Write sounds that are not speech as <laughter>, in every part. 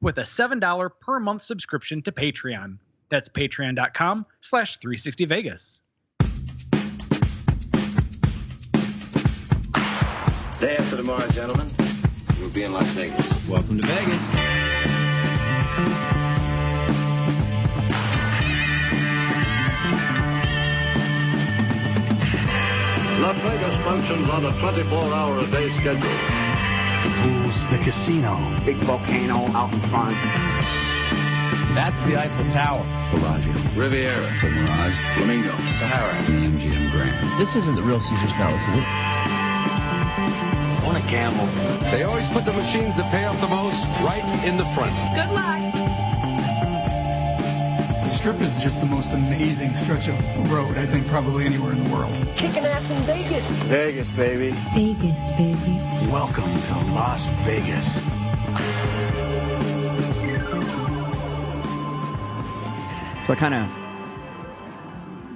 with a $7 per month subscription to Patreon. That's patreon.com slash 360vegas. Day after tomorrow, gentlemen, we'll be in Las Vegas. Welcome to Vegas. Las Vegas functions on a 24-hour a day schedule. Pools, the casino. big volcano out in front. That's the Eiffel Tower. Bellagio. Riviera, The Mirage. Flamingo, Sahara. The MGM Grand. This isn't the real Caesar's Palace, is it? On a camel. They always put the machines that pay off the most right in the front. Good luck. The strip is just the most amazing stretch of road, I think, probably anywhere in the world. Kicking ass in Vegas. Vegas, baby. Vegas, baby. Welcome to Las Vegas. So I kind of.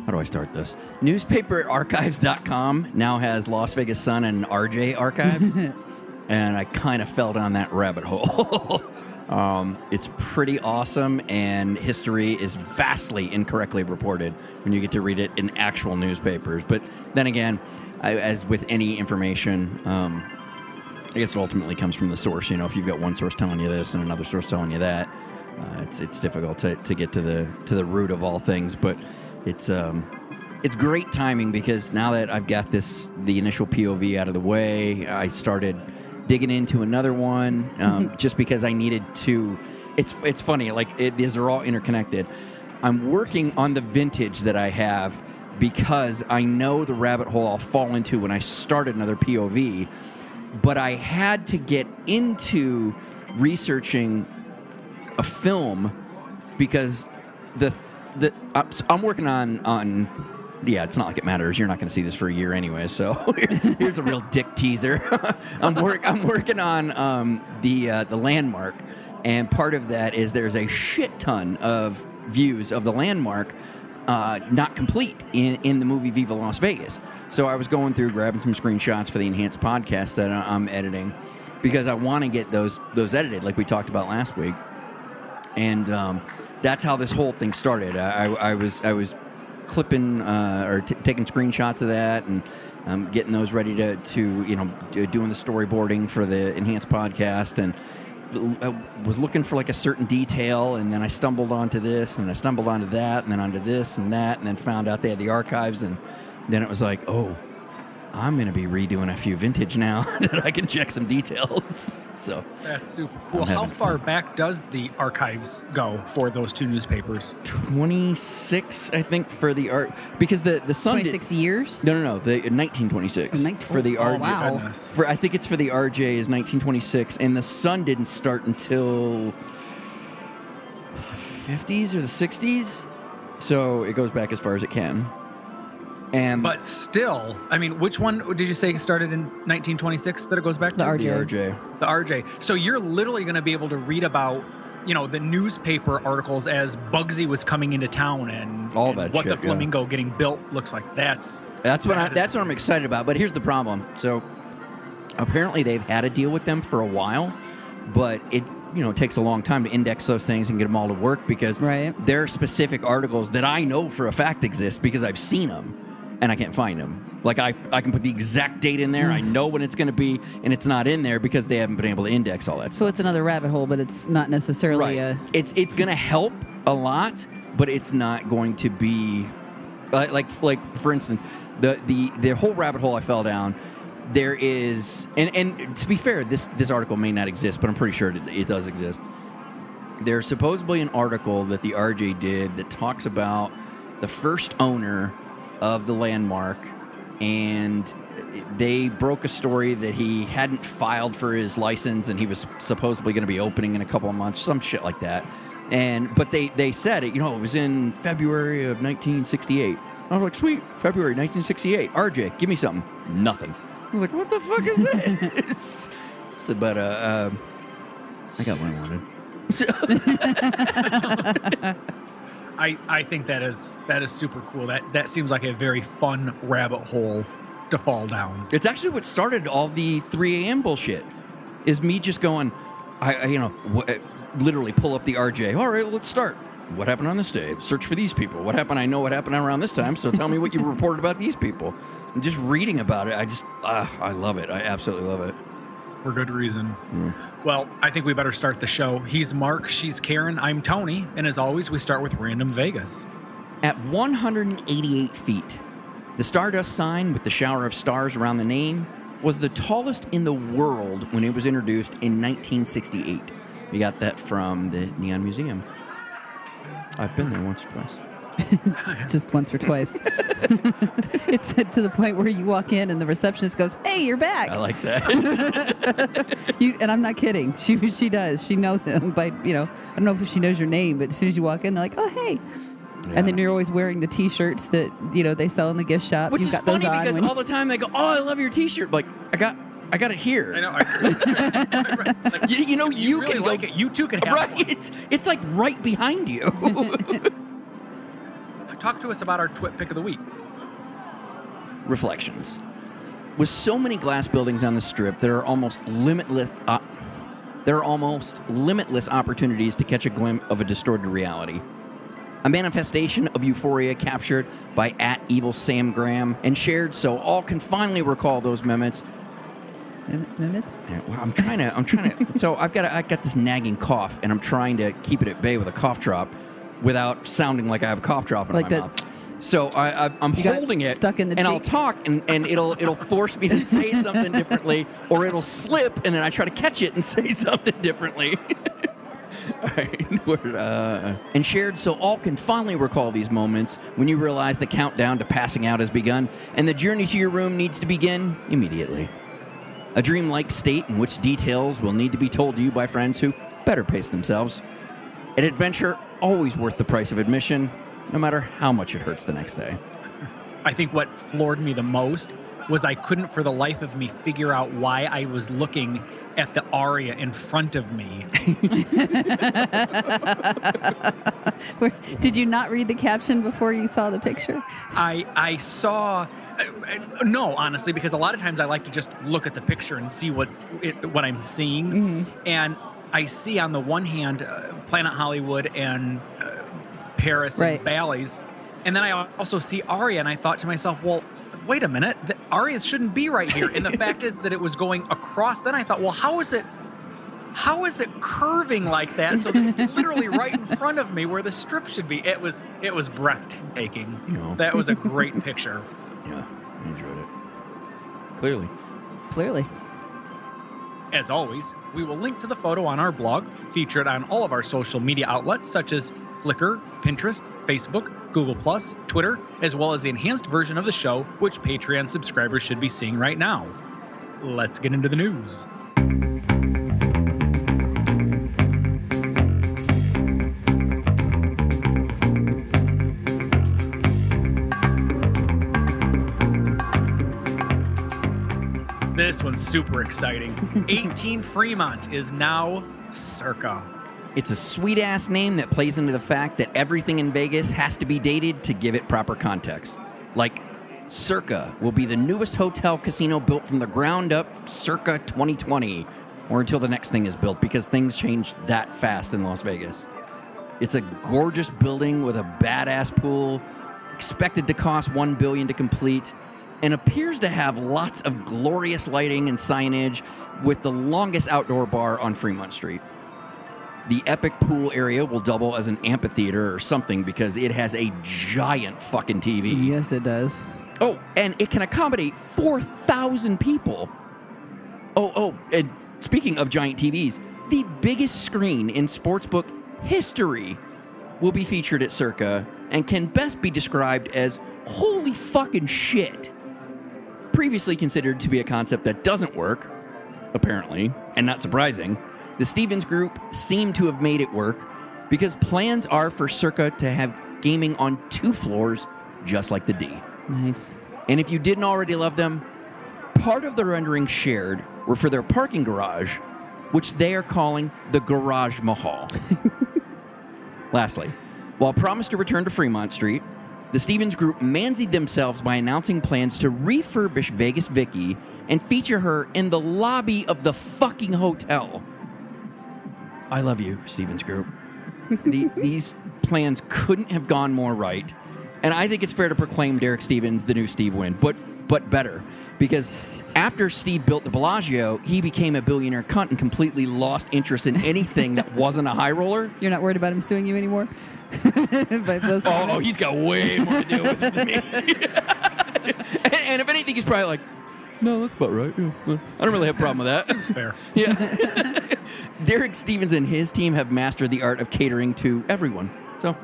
How do I start this? Newspaperarchives.com now has Las Vegas Sun and RJ archives. <laughs> and I kind of fell down that rabbit hole. <laughs> um, it's pretty awesome, and history is vastly incorrectly reported when you get to read it in actual newspapers. But then again, I, as with any information, um, I guess it ultimately comes from the source. You know, if you've got one source telling you this and another source telling you that, uh, it's it's difficult to, to get to the to the root of all things. But it's um, it's great timing because now that I've got this the initial POV out of the way, I started digging into another one um, just because I needed to. It's it's funny like it, these are all interconnected. I'm working on the vintage that I have because I know the rabbit hole I'll fall into when I start another POV but I had to get into researching a film because the the I'm working on on yeah, it's not like it matters. You're not going to see this for a year anyway. So <laughs> here's a real dick teaser. <laughs> I'm work I'm working on um, the uh, the landmark, and part of that is there's a shit ton of views of the landmark uh, not complete in, in the movie Viva Las Vegas. So I was going through grabbing some screenshots for the enhanced podcast that I'm editing because I want to get those those edited, like we talked about last week. And um, that's how this whole thing started. I, I was I was clipping uh, or t- taking screenshots of that and um, getting those ready to to you know doing the storyboarding for the enhanced podcast and. I was looking for like a certain detail, and then I stumbled onto this, and I stumbled onto that, and then onto this and that, and then found out they had the archives, and then it was like, oh, I'm going to be redoing a few vintage now <laughs> that I can check some details. So That's super cool. How far fun. back does the archives go for those two newspapers? 26, I think, for the art because the the Sun did- 26 years? No, no, no. The 1926 Oh, 19 for the oh, RJ. wow. Goodness. For I think it's for the RJ is 1926, and the Sun didn't start until the 50s or the 60s. So it goes back as far as it can. And But still, I mean, which one did you say started in 1926 that it goes back to? The RJ. the RJ. The RJ. So you're literally going to be able to read about, you know, the newspaper articles as Bugsy was coming into town and All and that what shit, the yeah. flamingo getting built looks like. That's That's what I, That is- that's what I'm excited about. But here's the problem. So apparently they've had a deal with them for a while, but it you know it takes a long time to index those things and get them all to work because Right. there are specific articles that I know for a fact exist because I've seen them and I can't find them. Like I, I can put the exact date in there. I know when it's going to be, and it's not in there because they haven't been able to index all that. So it's another rabbit hole, but it's not necessarily right. a. It's it's going to help a lot, but it's not going to be like like like for instance, the the the whole rabbit hole I fell down. There is, and and to be fair, this this article may not exist, but I'm pretty sure it, it does exist. There's supposedly an article that the RJ did that talks about the first owner of the landmark, and they broke a story that he hadn't filed for his license, and he was supposedly going to be opening in a couple of months, some shit like that. And but they they said it. You know, it was in February of 1968. I was like, sweet, February 1968. RJ, give me something. Nothing. I was like, what the fuck is this? <laughs> so, but uh, uh, I got what I wanted. I I think that is that is super cool. That that seems like a very fun rabbit hole to fall down. It's actually what started all the 3 a.m. bullshit. Is me just going, I, I you know, wh- literally pull up the RJ. All right, let's start. What happened on this day? Search for these people. What happened? I know what happened around this time. So tell me what you <laughs> reported about these people. And just reading about it, I just, uh, I love it. I absolutely love it. for good reason. Well, I think we better start the show. He's Mark, she's Karen, I'm Tony, and as always, we start with Random Vegas. At 188 feet, the Stardust sign with the shower of stars around the name was the tallest in the world when it was introduced in 1968. We got that from the Neon Museum. I've been there once or twice. <laughs> Just once or twice. <laughs> it's to the point where you walk in and the receptionist goes, "Hey, you're back." I like that. <laughs> You, and I'm not kidding. She she does. She knows him by you know. I don't know if she knows your name, but as soon as you walk in, they're like, "Oh, hey." And then you're always wearing the T-shirts that you know they sell in the gift shop. Which You've is got funny on because all the time they go, "Oh, I love your T-shirt." Like, I got, I got it here. I know. I, like, You, you know, you, really can like go, it. You too can have right. one. It's it's like right behind you. Talk to us about our Twit Pick of the Week. Reflections. With so many glass buildings on the strip, there are almost limitless. Uh, there are almost limitless opportunities to catch a glimpse of a distorted reality. A manifestation of euphoria captured by at evil Sam Graham and shared so all can finally recall those moments minutes. Well, I'm trying to. I'm trying to. <laughs> so I've got. A, I got this nagging cough, and I'm trying to keep it at bay with a cough drop, without sounding like I have a cough drop in Like my that- mouth. So I, I, I'm You got holding it, stuck in the and I'll cheek? talk, and, and it'll it'll force me to <laughs> say something differently, or it'll slip, and then I try to catch it and <laughs> say something differently. <laughs> All right, we're, uh, and shared so all can finally recall these moments when you realize the countdown to passing out has begun, and the journey to your room needs to begin immediately. A dreamlike state in which details will need to be told to you by friends who better pace themselves. An adventure always worth the price of admission, no matter how much it hurts the next day. I think what floored me the most was I couldn't for the life of me figure out why I was looking at the aria in front of me. <laughs> Where- Did you not read the caption before you saw the picture? I I saw uh, uh, no honestly because a lot of times I like to just look at the picture and see what's it, what I'm seeing and I see on the one hand uh, Planet Hollywood and uh, Paris Right. and Bally's and then I also see Aria and I thought to myself well wait a minute the Arias shouldn't be right here and the <laughs> fact is that it was going across then I thought well how is it how is it curving like that so that it's literally right in front of me where the strip should be it was it was breathtaking No. that was a great picture <laughs> Yeah, I enjoyed it. Clearly. Clearly. As always we will link to the photo on our blog featured on all of our social media outlets such as flickr pinterest facebook google twitter as well as the enhanced version of the show which patreon subscribers should be seeing right now. Let's get into the news one's super exciting. <laughs> 18 Fremont is now Circa. It's a sweet ass name that plays into the fact that everything in Vegas has to be dated to give it proper context. Like, Circa will be the newest hotel casino built from the ground up circa 2020, or until the next thing is built, because things change that fast in Las Vegas. It's a gorgeous building with a badass pool, expected to cost one billion to complete, and appears to have lots of glorious lighting and signage, with the longest outdoor bar on Fremont Street. The epic pool area will double as an amphitheater or something because it has a giant fucking TV. Yes, it does. Oh, and it can accommodate 4,000 people. Oh, oh, and speaking of giant TVs, the biggest screen in sportsbook history will be featured at Circa and can best be described as holy fucking shit. Previously considered to be a concept that doesn't work, apparently, and not surprising, the Stevens Group seemed to have made it work because plans are for Circa to have gaming on two floors, just like the D. Nice. And if you didn't already love them, part of the rendering shared were for their parking garage, which they are calling the Garage Mahal. <laughs> Lastly, while promised to return to Fremont Street, the Stevens Group mansied themselves by announcing plans to refurbish Vegas Vicky and feature her in the lobby of the fucking hotel. I love you, Stevens Group. the, <laughs> these plans couldn't have gone more right. And I think it's fair to proclaim Derek Stevens the new Steve Wynn, but but better. Because after Steve built the Bellagio, he became a billionaire cunt and completely lost interest in anything that wasn't a high roller. You're not worried about him suing you anymore? <laughs> By those Oh, comments? he's got way more to deal with than me. <laughs> and, and if anything, he's probably like, no, that's about right. Yeah, well, I don't really have a problem with that. Seems fair. <laughs> Yeah. Derek Stevens and his team have mastered the art of catering to everyone. So,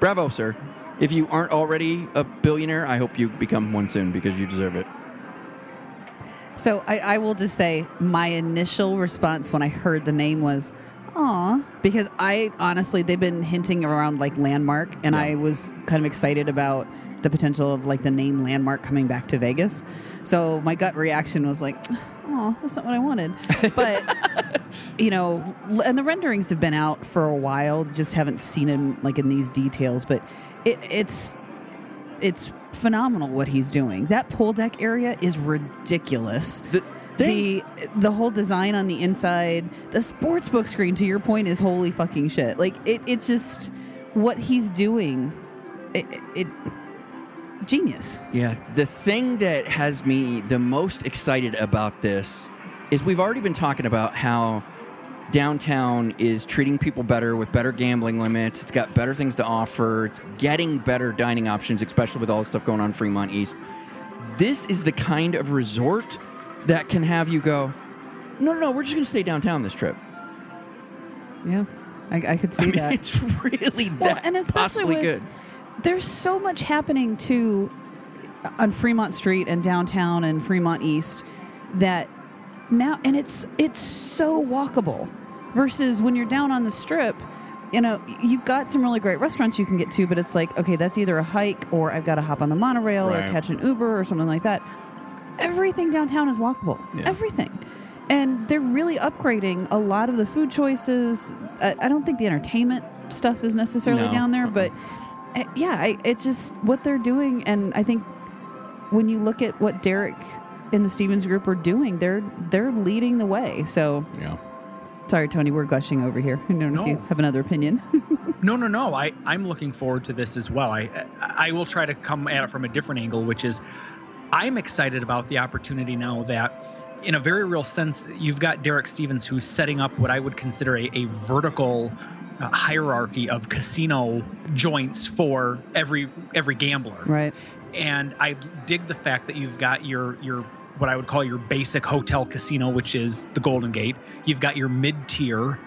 bravo, sir. If you aren't already a billionaire, I hope you become one soon because you deserve it. So I, I will just say my initial response when I heard the name was, "Aw," because I honestly they've been hinting around like landmark, and I was kind of excited about the potential of like the name landmark coming back to Vegas. So my gut reaction was like, "Oh, that's not what I wanted," <laughs> but. You know, and the renderings have been out for a while. Just haven't seen them like in these details, but it, it's it's phenomenal what he's doing. That pool deck area is ridiculous. The the the whole design on the inside, the sports book screen. To your point, is holy fucking shit. Like it, it's just what he's doing. It, it genius. Yeah, the thing that has me the most excited about this is we've already been talking about how downtown is treating people better with better gambling limits. It's got better things to offer. It's getting better dining options, especially with all the stuff going on Fremont East. This is the kind of resort that can have you go, no, no, no, we're just going to stay downtown this trip. Yeah, I, I could <laughs> see I mean, that. it's really Well, that and especially with- good. There's so much happening too on Fremont Street and downtown and Fremont East that now and it's it's so walkable versus when you're down on the strip you know you've got some really great restaurants you can get to but it's like okay that's either a hike or i've got to hop on the monorail Right. or catch an uber or something like that everything downtown is walkable Yeah. everything and they're really upgrading a lot of the food choices i, I don't think the entertainment stuff is necessarily No. down there but uh, yeah I, it's just what they're doing and i think when you look at what derek and the stevens group are doing they're they're leading the way so Yeah. sorry tony we're gushing over here <laughs> i don't know if you have another opinion <laughs> No, no, no. I, I'm looking forward to this as well. I I will try to come at it from a different angle, which is I'm excited about the opportunity now that in a very real sense, you've got Derek Stevens who's setting up what I would consider a, a vertical uh, hierarchy of casino joints for every every gambler. right and I dig the fact that you've got your your what I would call your basic hotel casino, which is the Golden Gate. You've got your mid tier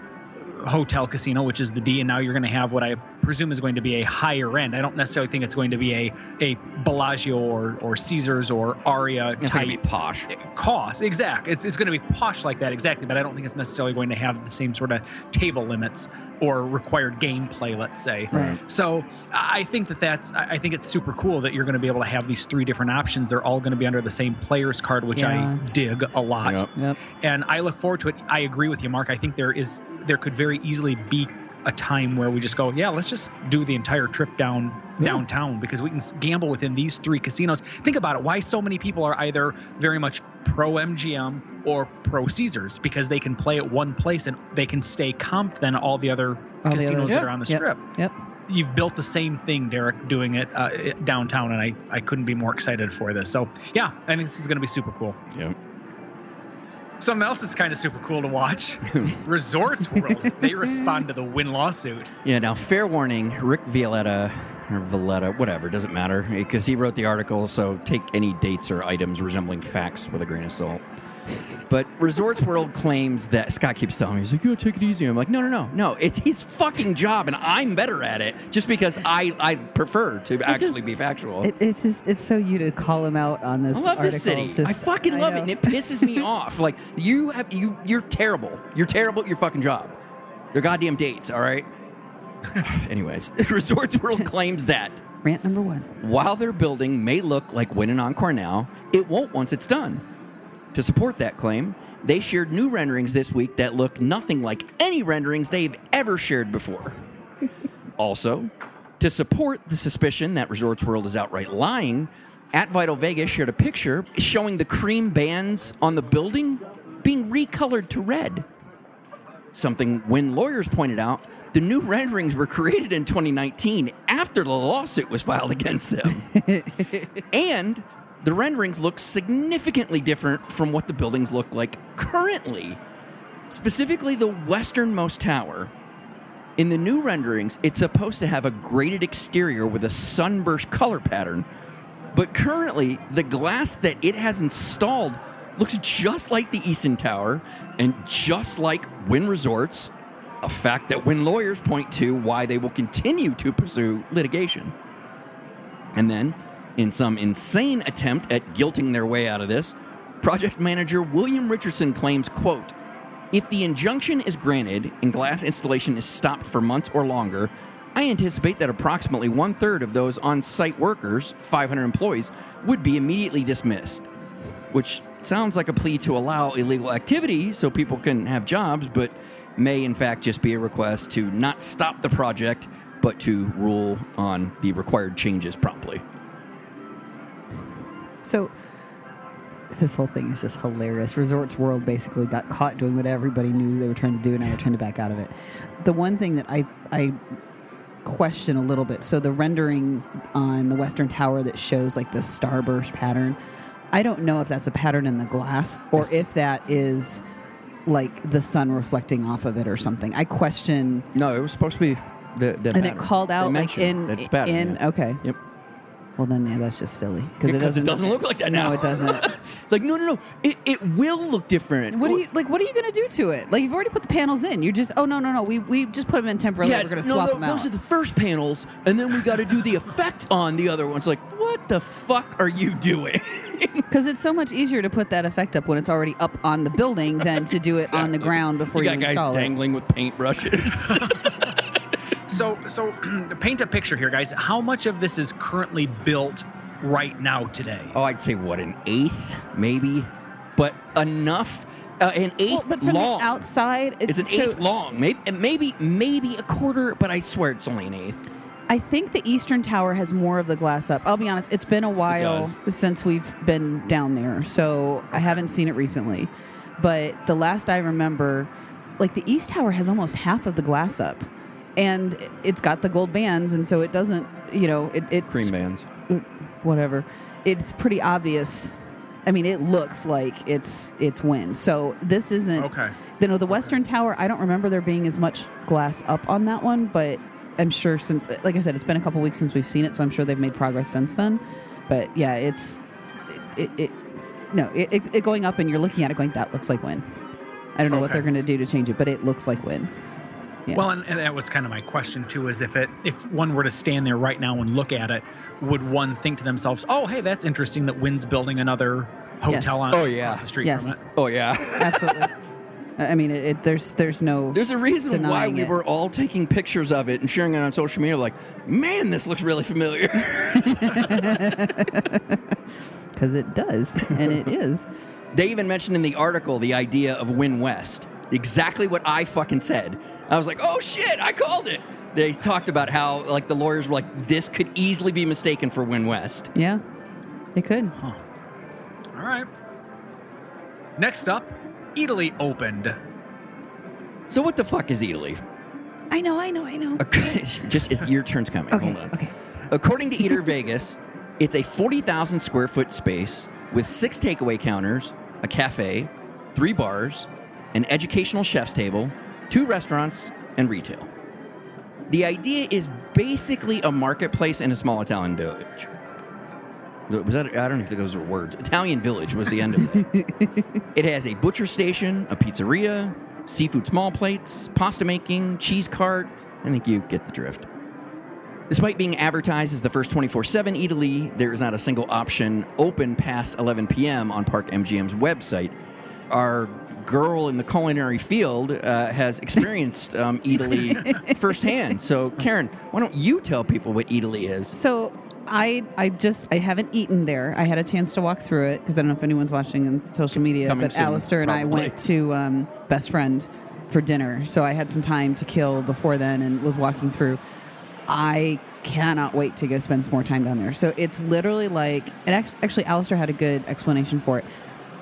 hotel casino, which is the D, and now you're going to have what I presume is going to be a higher end. I don't necessarily think it's going to be a a Bellagio or or Caesars or Aria It's going type to be posh. cost. Exactly. It's, it's going to be posh like that, exactly. But I don't think it's necessarily going to have the same sort of table limits or required gameplay, let's say. Right. So I I think that that's, I I think it's super cool that you're going to be able to have these three different options. They're all going to be under the same player's card, which Yeah. I dig a lot. Yep. yep And I look forward to it. I agree with you, Mark. I think there is, there could very easily be a time where we just go, yeah, let's just do the entire trip down downtown because we can gamble within these three casinos. Think about it. Why so many people are either very much pro MGM or pro Caesars because they can play at one place and they can stay comp than all the other All the casinos others. that are on the Yep. strip. yep You've built the same thing, Derek, doing it uh, downtown, and I, I couldn't be more excited for this. So, yeah, I think this is going to be super cool. Yep. Something else that's kind of super cool to watch <laughs> Resorts World. they respond to the Wynn lawsuit. Yeah, now, fair warning Rick Violetta, or Valletta, whatever, doesn't matter, because he wrote the article, so take any dates or items resembling facts with a grain of salt. But Resorts World claims that Scott keeps telling me, he's like, "You take it easy." I'm like, "No, no, no, no. It's his fucking job, and I'm better at it just because I I prefer to actually just- be factual." it, it's just it's so you to call him out on this I love article this city. Just- I fucking I love know. it, and it pisses me <laughs> off. Like you have you, you're terrible. You're terrible at your fucking job. Your goddamn dates. All right. <sighs> Anyways, <laughs> Resorts World claims that Rant number one. while their building may look like Winning on Cornell, it won't once it's done. To support that claim, they shared new renderings this week that look nothing like any renderings they've ever shared before. <laughs> also, to support the suspicion that Resorts World is outright lying, at Vital Vegas shared a picture showing the cream bands on the building being recolored to red. Something when lawyers pointed out, the new renderings were created in 2019 after the lawsuit was filed against them. <laughs> and the renderings look significantly different from what the buildings look like currently. Specifically, the westernmost tower. In the new renderings, it's supposed to have a graded exterior with a sunburst color pattern. But currently, the glass that it has installed looks just like the Eastern Tower and just like Wynn Resorts, a fact that Wynn lawyers point to why they will continue to pursue litigation. And then, in some insane attempt at guilting their way out of this, project manager William Richardson claims, quote, if the injunction is granted and glass installation is stopped for months or longer, I anticipate that approximately one third of those on site workers, 500 employees, would be immediately dismissed. Which sounds like a plea to allow illegal activity so people can have jobs, but may in fact just be a request to not stop the project, but to rule on the required changes promptly. So this whole thing is just hilarious. Resorts World basically got caught doing what everybody knew they were trying to do, and now they're trying to back out of it. The one thing that I I question a little bit. So the rendering on the Western Tower that shows like the starburst pattern, I don't know if that's a pattern in the glass or if that is like the sun reflecting off of it or something. I question. No, it was supposed to be the, the and pattern. it called out like in pattern, in yeah. okay. Yep. Well then, yeah, that's just silly Because it doesn't doesn't look like that now. No, it doesn't. <laughs> like no, no, no. It, it will look different. What are you like? What are you going to do to it? Like you've already put the panels in. You're just oh no no no. We we just put them in temporarily. We're going to no, swap no, them out. Those are the first panels, and then we got to do the effect on the other ones. Like, what the fuck are you doing? <laughs> Because it's so much easier to put that effect up when it's already up on the building than to do it on the ground before you you, got guys install it. dangling with paintbrushes. <laughs> So, so <clears throat> paint a picture here, guys. How much of this is currently built right now today? oh, I'd say what an eighth, maybe, but enough. Uh, an eighth Well, but from long. the outside, it's an so eighth long. Maybe, maybe, maybe a quarter, but I swear it's only an eighth. I think the Eastern Tower has more of the glass up. I'll be honest; it's been a while since we've been down there, so I haven't seen it recently. But the last I remember, like the East Tower has almost half of the glass up, and it's got the gold bands, and so it doesn't, you know, it, it Cream bands. whatever. It's pretty obvious. I mean, it looks like it's it's Wynn. So this isn't. Okay. You know, the Western Tower. I don't remember there being as much glass up on that one, but I'm sure since, like I said, it's been a couple weeks since we've seen it, so I'm sure they've made progress since then. But yeah, it's it. it, it no, it, it, it going up and you're looking at it going, that looks like Wynn. I don't know what they're going to do to change it, but it looks like Wynn. Yeah. Well, and, and that was kind of my question too: is if it if one were to stand there right now and look at it, would one think to themselves, "Oh, hey, that's interesting that Wynn's building another hotel Yes. on Oh, yeah. across the street Yes. from it"? Oh yeah. <laughs> Absolutely. I mean, it, it, there's there's no There's a reason why we it. were all taking pictures of it and sharing it on social media. Like, man, this looks really familiar. <laughs> <laughs> because it does, and it is. They even mentioned in the article the idea of Wynn West. Exactly what I fucking said. I was like, oh shit, I called it. They talked about how like the lawyers were like, this could easily be mistaken for Wynn West. Yeah, it could. Huh. All right. Next up, Eataly opened. So what the fuck is Eataly? I know, I know, I know. Okay, <laughs> Just it's, your turn's coming. Okay, Hold on. okay. According to <laughs> Eater Vegas, it's a 40,000 square foot space with six takeaway counters, a cafe, three bars, an educational chef's table, two restaurants, and retail. The idea is basically a marketplace in a small Italian village. Was that? I don't even think those were words. Italian village was the end of it. it has a butcher station, a pizzeria, seafood small plates, pasta making, cheese cart. I think you get the drift. Despite being advertised as the first 24 7 Eataly, there is not a single option open past 11 p.m. on Park MGM's website. our girl in the culinary field uh, has experienced um, Eataly <laughs> firsthand. So, Karen, why don't you tell people what Eataly is? So I I just I haven't eaten there. I had a chance to walk through it because I don't know if anyone's watching on social media, Coming but soon, Alistair and I went to um, Best Friend for dinner. So I had some time to kill before then and was walking through. I cannot wait to go spend some more time down there. So it's literally like, and act- actually, Alistair had a good explanation for it.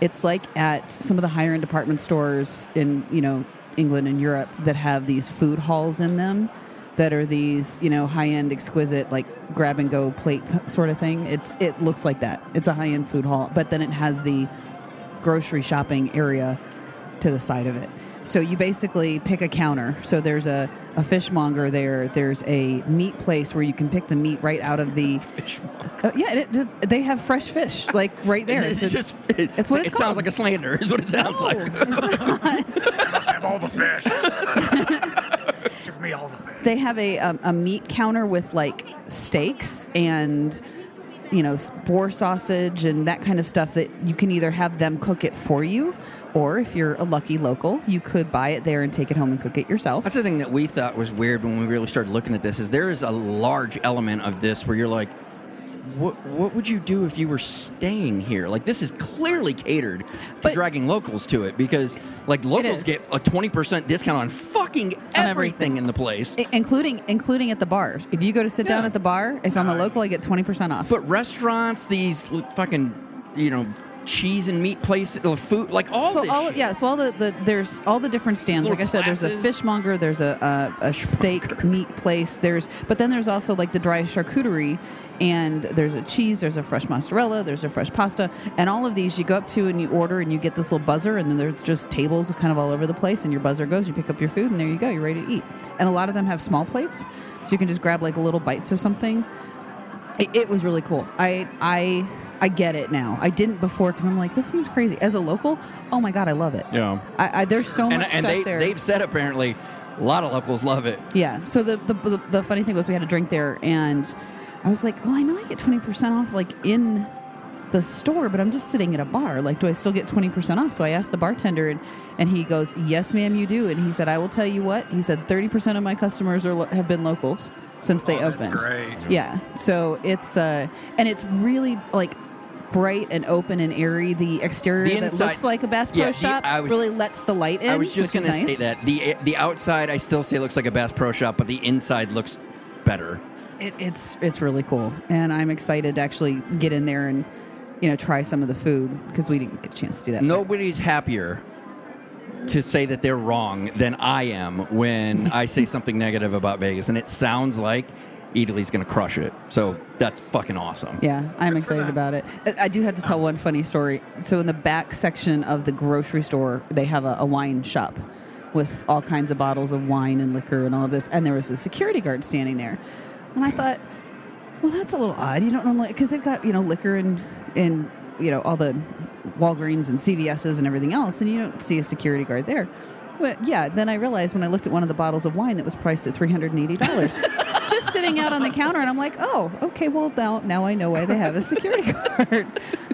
It's like at some of the higher end department stores in, you know, England and Europe that have these food halls in them that are these, you know, high end, exquisite, like grab and go plate th- sort of thing. It's it looks like that. It's a high end food hall, but then it has the grocery shopping area to the side of it. So you basically pick a counter. So there's a, a fishmonger there. There's a meat place where you can pick the meat right out of the <laughs> Fishmonger. Uh, yeah, it, it- they have fresh fish like right there. It's, So- just it, It's what it it's sounds like a slander. Is what it sounds No, like. it's not. <laughs> must have all the fish. <laughs> Give me all the fish. they have a um, a meat counter with like steaks and you know boar sausage and that kind of stuff that you can either have them cook it for you or if you're a lucky local you could buy it there and take it home and cook it yourself That's the thing that we thought was weird when we really started looking at this is there is a large element of this where you're like, what what would you do if you were staying here? Like this is clearly catered to But- dragging locals to it because like locals get a twenty percent discount on fucking everything, everything. in the place. I- including including at the bar if you go to sit down at the bar if i'm a local i get 20% off But restaurants, these fucking you know cheese and meat place, uh, food, like all so this. all shit. yeah so all the, the there's all the different stands like i said there's a fishmonger there's a, a, a steak meat place there's but then there's also like the dry charcuterie and there's a cheese there's a fresh mozzarella there's a fresh pasta and all of these you go up to and you order and you get this little buzzer and then there's just tables kind of all over the place and your buzzer goes you pick up your food and there you go you're ready to eat and a lot of them have small plates so you can just grab like little bites of something it, it was really cool. I I I get it now. I didn't before because I'm like, this seems crazy. As a local, oh my god, I love it. Yeah. I, I there's so and much and stuff they there. they've said apparently a lot of locals love it. yeah. So the, the the the funny thing was we had a drink there and I was like, well, I know I get twenty percent off like in the store, but I'm just sitting at a bar. Like, do I still get 20% off? So I asked the bartender, and, and he goes, Yes, ma'am, you do. And he said, I will tell you what. He said, 30% of my customers are lo- have been locals since they Oh, that's opened. great. Yeah. So it's, uh, and it's really like bright and open and airy. The exterior The that looks like a Bass Pro Yeah, Shop was- really lets the light in. I was just going to nice. say that the eh, the outside I still say looks like a Bass Pro Shop, but the inside looks better. It, it's it's really cool, and I'm excited to actually get in there and you know try some of the food because we didn't get a chance to do that. Nobody's happier to say that they're wrong than I am when I say something negative about Vegas, and it sounds like Eataly's going to crush it. So that's fucking awesome. Yeah, I'm excited about it. I- I do have to tell one funny story. So in the back section of the grocery store, they have a, a wine shop with all kinds of bottles of wine and liquor and all of this. And there was a security guard standing there, and I thought, well, that's a little odd. You don't normally because they've got you know liquor and and you know all the Walgreens and CVS's and everything else, and you don't see a security guard there. But yeah, then I realized when I looked at one of the bottles of wine that was priced at three hundred and eighty dollars. <laughs> Just sitting out on the counter, and I'm like, "Oh, okay. Well, now now I know why they have a security <laughs> guard."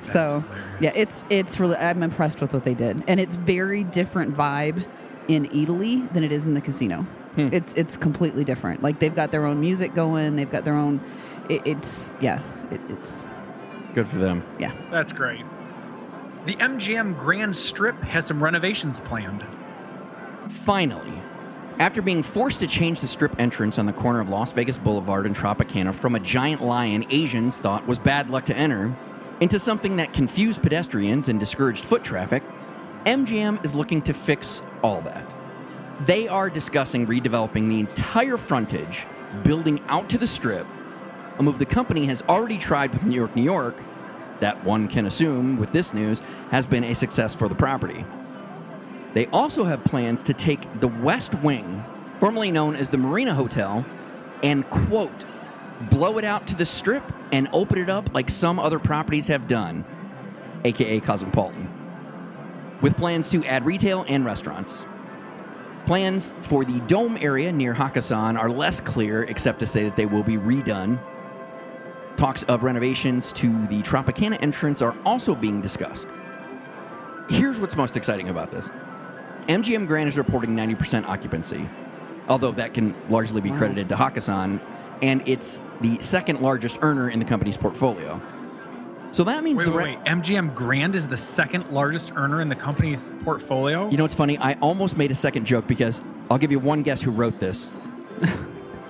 so, yeah, it's it's really I'm impressed with what they did, and it's very different vibe in Eataly than it is in the casino. Hmm. It's it's completely different. Like they've got their own music going, they've got their own. It, it's yeah, it, it's Good for them. yeah. That's great. The MGM Grand Strip has some renovations planned. Finally, after being forced to change the strip entrance on the corner of Las Vegas Boulevard and Tropicana from a giant lion Asians thought was bad luck to enter into something that confused pedestrians and discouraged foot traffic, MGM is looking to fix all that. They are discussing redeveloping the entire frontage, building out to the strip, a move the company has already tried with New York, New York, that one can assume with this news has been a success for the property. They also have plans to take the West Wing, formerly known as the Marina Hotel, and quote, blow it out to the strip and open it up like some other properties have done, aka Cosmopolitan, with plans to add retail and restaurants. Plans for the dome area near Hakkasan are less clear, except to say that they will be redone. Talks of renovations to the Tropicana entrance are also being discussed. here's what's most exciting about this MGM Grand is reporting 90% occupancy, although that can largely be credited to Hakkasan, and it's the second largest earner in the company's portfolio. So that means Wait, the wait, re- wait. MGM Grand is the second largest earner in the company's portfolio. You know what's funny? I almost made a second joke because I'll give you one guess who wrote this. <laughs>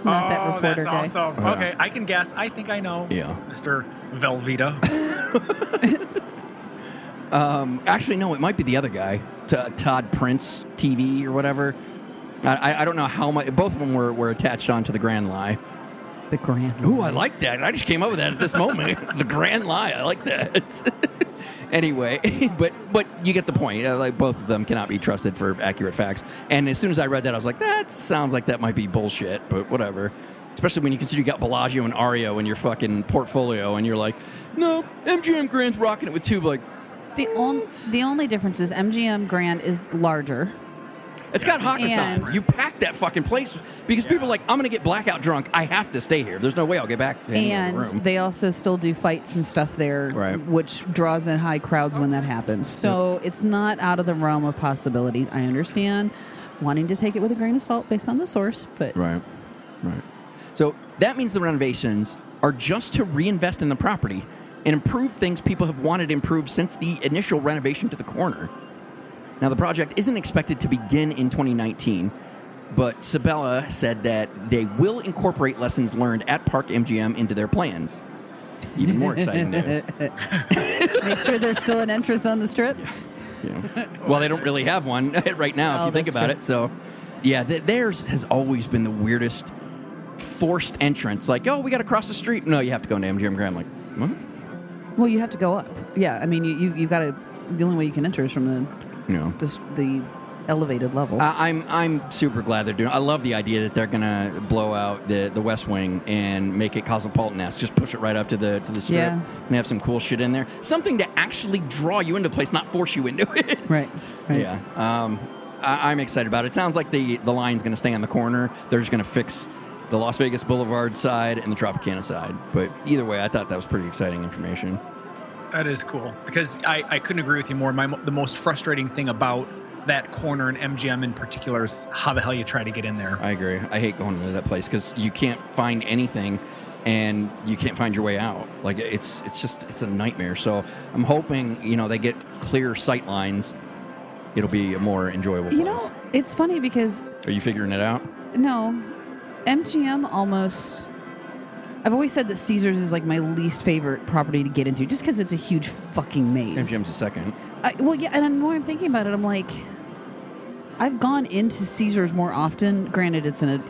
Not that oh, reporter that's guy. awesome. Yeah. Okay, I can guess. I think I know. Yeah. Mr. Velveeta. <laughs> Um, actually, no, it might be the other guy, T- Todd Prince TV or whatever. I, I- don't know how much. Both of them were, were attached onto the Grand Lie. The Grand. Ooh, I like that. I just came up with that at this moment. <laughs> the Grand Lie. I like that. <laughs> anyway, <laughs> but but you get the point. Like both of them cannot be trusted for accurate facts. And as soon as I read that, I was like, that sounds like that might be bullshit. But whatever. Especially when you consider you got Bellagio and Aria in your fucking portfolio, and you're like, no, MGM Grand's rocking it with two. Like, The, on, the only difference is MGM Grand is larger. It's got Hakkasan. And- You pack that fucking place because people are like, I'm going to get blackout drunk. I have to stay here. There's no way I'll get back to any And other room. they also still do fights and stuff there, Right. which draws in high crowds when that happens. So it's not out of the realm of possibility. I understand wanting to take it with a grain of salt based on the source, but Right. Right. So that means the renovations are just to reinvest in the property and improve things people have wanted improved since the initial renovation to the corner. Now, the project isn't expected to begin in 2019, but Sibella said that they will incorporate lessons learned at Park MGM into their plans. Even more exciting news. <laughs> make sure there's still an entrance on the strip. Yeah. Well, they don't really have one <laughs> right now, Oh, if you oh, think about true. it. So, yeah, th- theirs has always been the weirdest forced entrance. Like, oh, we got to cross the street. No, you have to go into MGM Grand. Like, what? Well, you have to go up. Yeah, I mean, you you, you got to. The only way you can enter is from the You know. the, the elevated level. I- I'm I'm super glad they're doing. I love the idea that they're gonna blow out the, the West Wing and make it cosmopolitan-esque. Just push it right up to the to the strip Yeah. and have some cool shit in there. Something to actually draw you into place, not force you into <laughs> it. right. Right. Yeah. Um, I, I'm excited about it. It sounds like the the line's gonna stay on the corner. They're just gonna fix the Las Vegas Boulevard side and the Tropicana side. But either way, I thought that was pretty exciting information. That is cool because I, I couldn't agree with you more. My the most frustrating thing about that corner and MGM in particular is how the hell you try to get in there. I agree. I hate going to that place because you can't find anything, and you can't find your way out. Like it's it's just it's a nightmare. So I'm hoping you know they get clear sight lines. It'll be a more enjoyable. You place. know, it's funny because Are you figuring it out? no, MGM almost. I've always said that Caesars is like my least favorite property to get into, just because it's a huge fucking maze. MGM's a second. I, well, yeah, and the more I'm thinking about it, I'm like, I've gone into Caesars more often. Granted, it's in a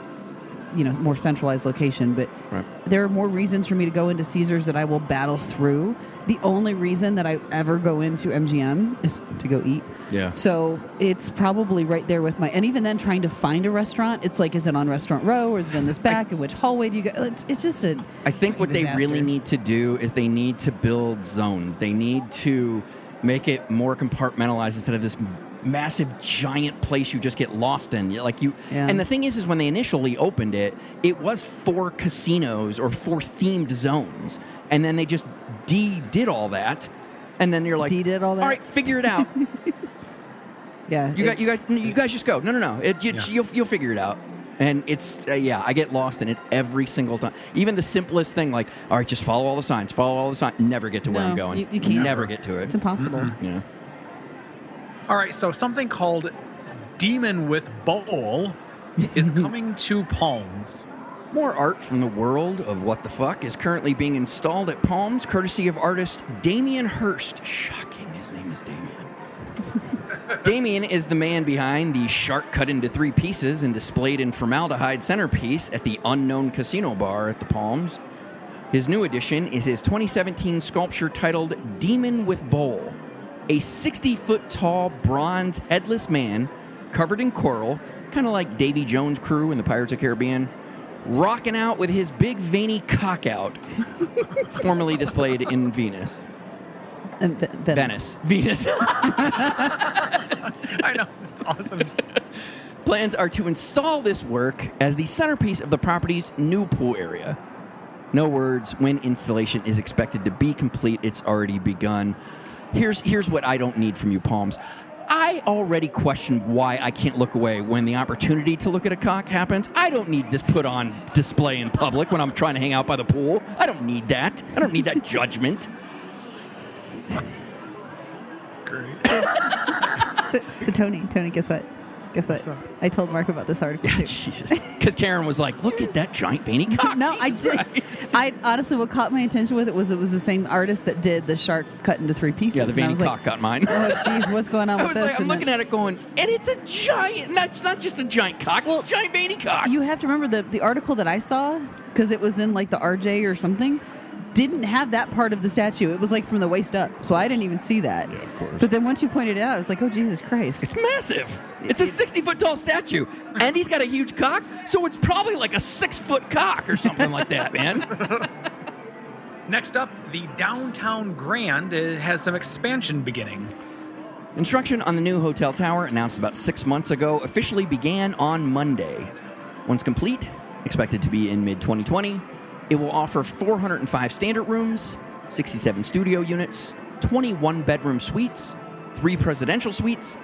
you know more centralized location, but Right. there are more reasons for me to go into Caesars that I will battle through. The only reason that I ever go into MGM is to go eat. Yeah. So it's probably right there with my, and even then trying to find a restaurant, it's like, is it on Restaurant Row or is it in this back? and which hallway do you go? It's, it's just a. I think what they really need to do is they need to build zones. They need to make it more compartmentalized instead of this massive giant place you just get lost in. Like you Yeah. And the thing is is when they initially opened it, it was four casinos or four themed zones. And then they just D did all that. And then you're like D did all that? All right, figure it out. <laughs> Yeah. You got you it's- guys you guys just go. No, no, no. It, you, Yeah. you'll you'll figure it out. And it's uh, yeah, I get lost in it every single time. Even the simplest thing, like all right, just follow all the signs, follow all the signs. Never get to where No, I'm going. you- you can't. Never get to it. It's impossible. Yeah. All right, so something called Demon with Bowl is <laughs> coming to Palms. More art from the world of what the fuck is currently being installed at Palms, courtesy of artist Damien Hirst. Shocking, his name is Damien. <laughs> Damien is the man behind the shark cut into three pieces and displayed in formaldehyde centerpiece at the Unknown Casino Bar at the Palms. His new addition is his 2017 sculpture titled Demon with Bowl, a 60 foot tall bronze headless man covered in coral, kind of like Davy Jones' crew in the Pirates of Caribbean, rocking out with his big veiny cock out, <laughs> formerly displayed in Venus. Uh, Ve- Venice. Venus. <laughs> I know, it's awesome. Plans are to install this work as the centerpiece of the property's new pool area. No words when installation is expected to be complete. It's already begun. here's here's what I don't need from you, Palms. I already question why I can't look away when the opportunity to look at a cock happens. I don't need this put on display in public when I'm trying to hang out by the pool. I don't need that. I don't need that judgment. <laughs> So, so Tony, Tony, guess what? Guess what? I told Mark about this article too. Jesus. Because Karen was like, look at that giant veiny cock. <laughs> No, <laughs> I Jesus did. Christ. I honestly, what caught my attention with it was it was the same artist that did the shark cut into three pieces. Yeah, the And I veiny was cock like, got mine. Oh, jeez, what's going on I with was this? like, I'm And looking then- at it going, and it's a giant, that's not just a giant cock, Well, it's a giant veiny cock. You have to remember the the article that I saw because it was in like the RJ or something. Didn't have that part of the statue. It was like from the waist up, so I didn't even see that. Yeah, of course. But then once you pointed it out, I was like, "Oh Jesus Christ!" It's massive. It's a 60 foot tall statue, and he's got a huge cock, so it's probably like a six foot cock or something like that, man. <laughs> Next up, the downtown Grand uh, has some expansion beginning. Construction on the new hotel tower, announced about six months ago, officially began on Monday. Once complete, expected to be in mid 2020, it will offer 405 standard rooms, 67 studio units, 21 bedroom suites, three presidential suites,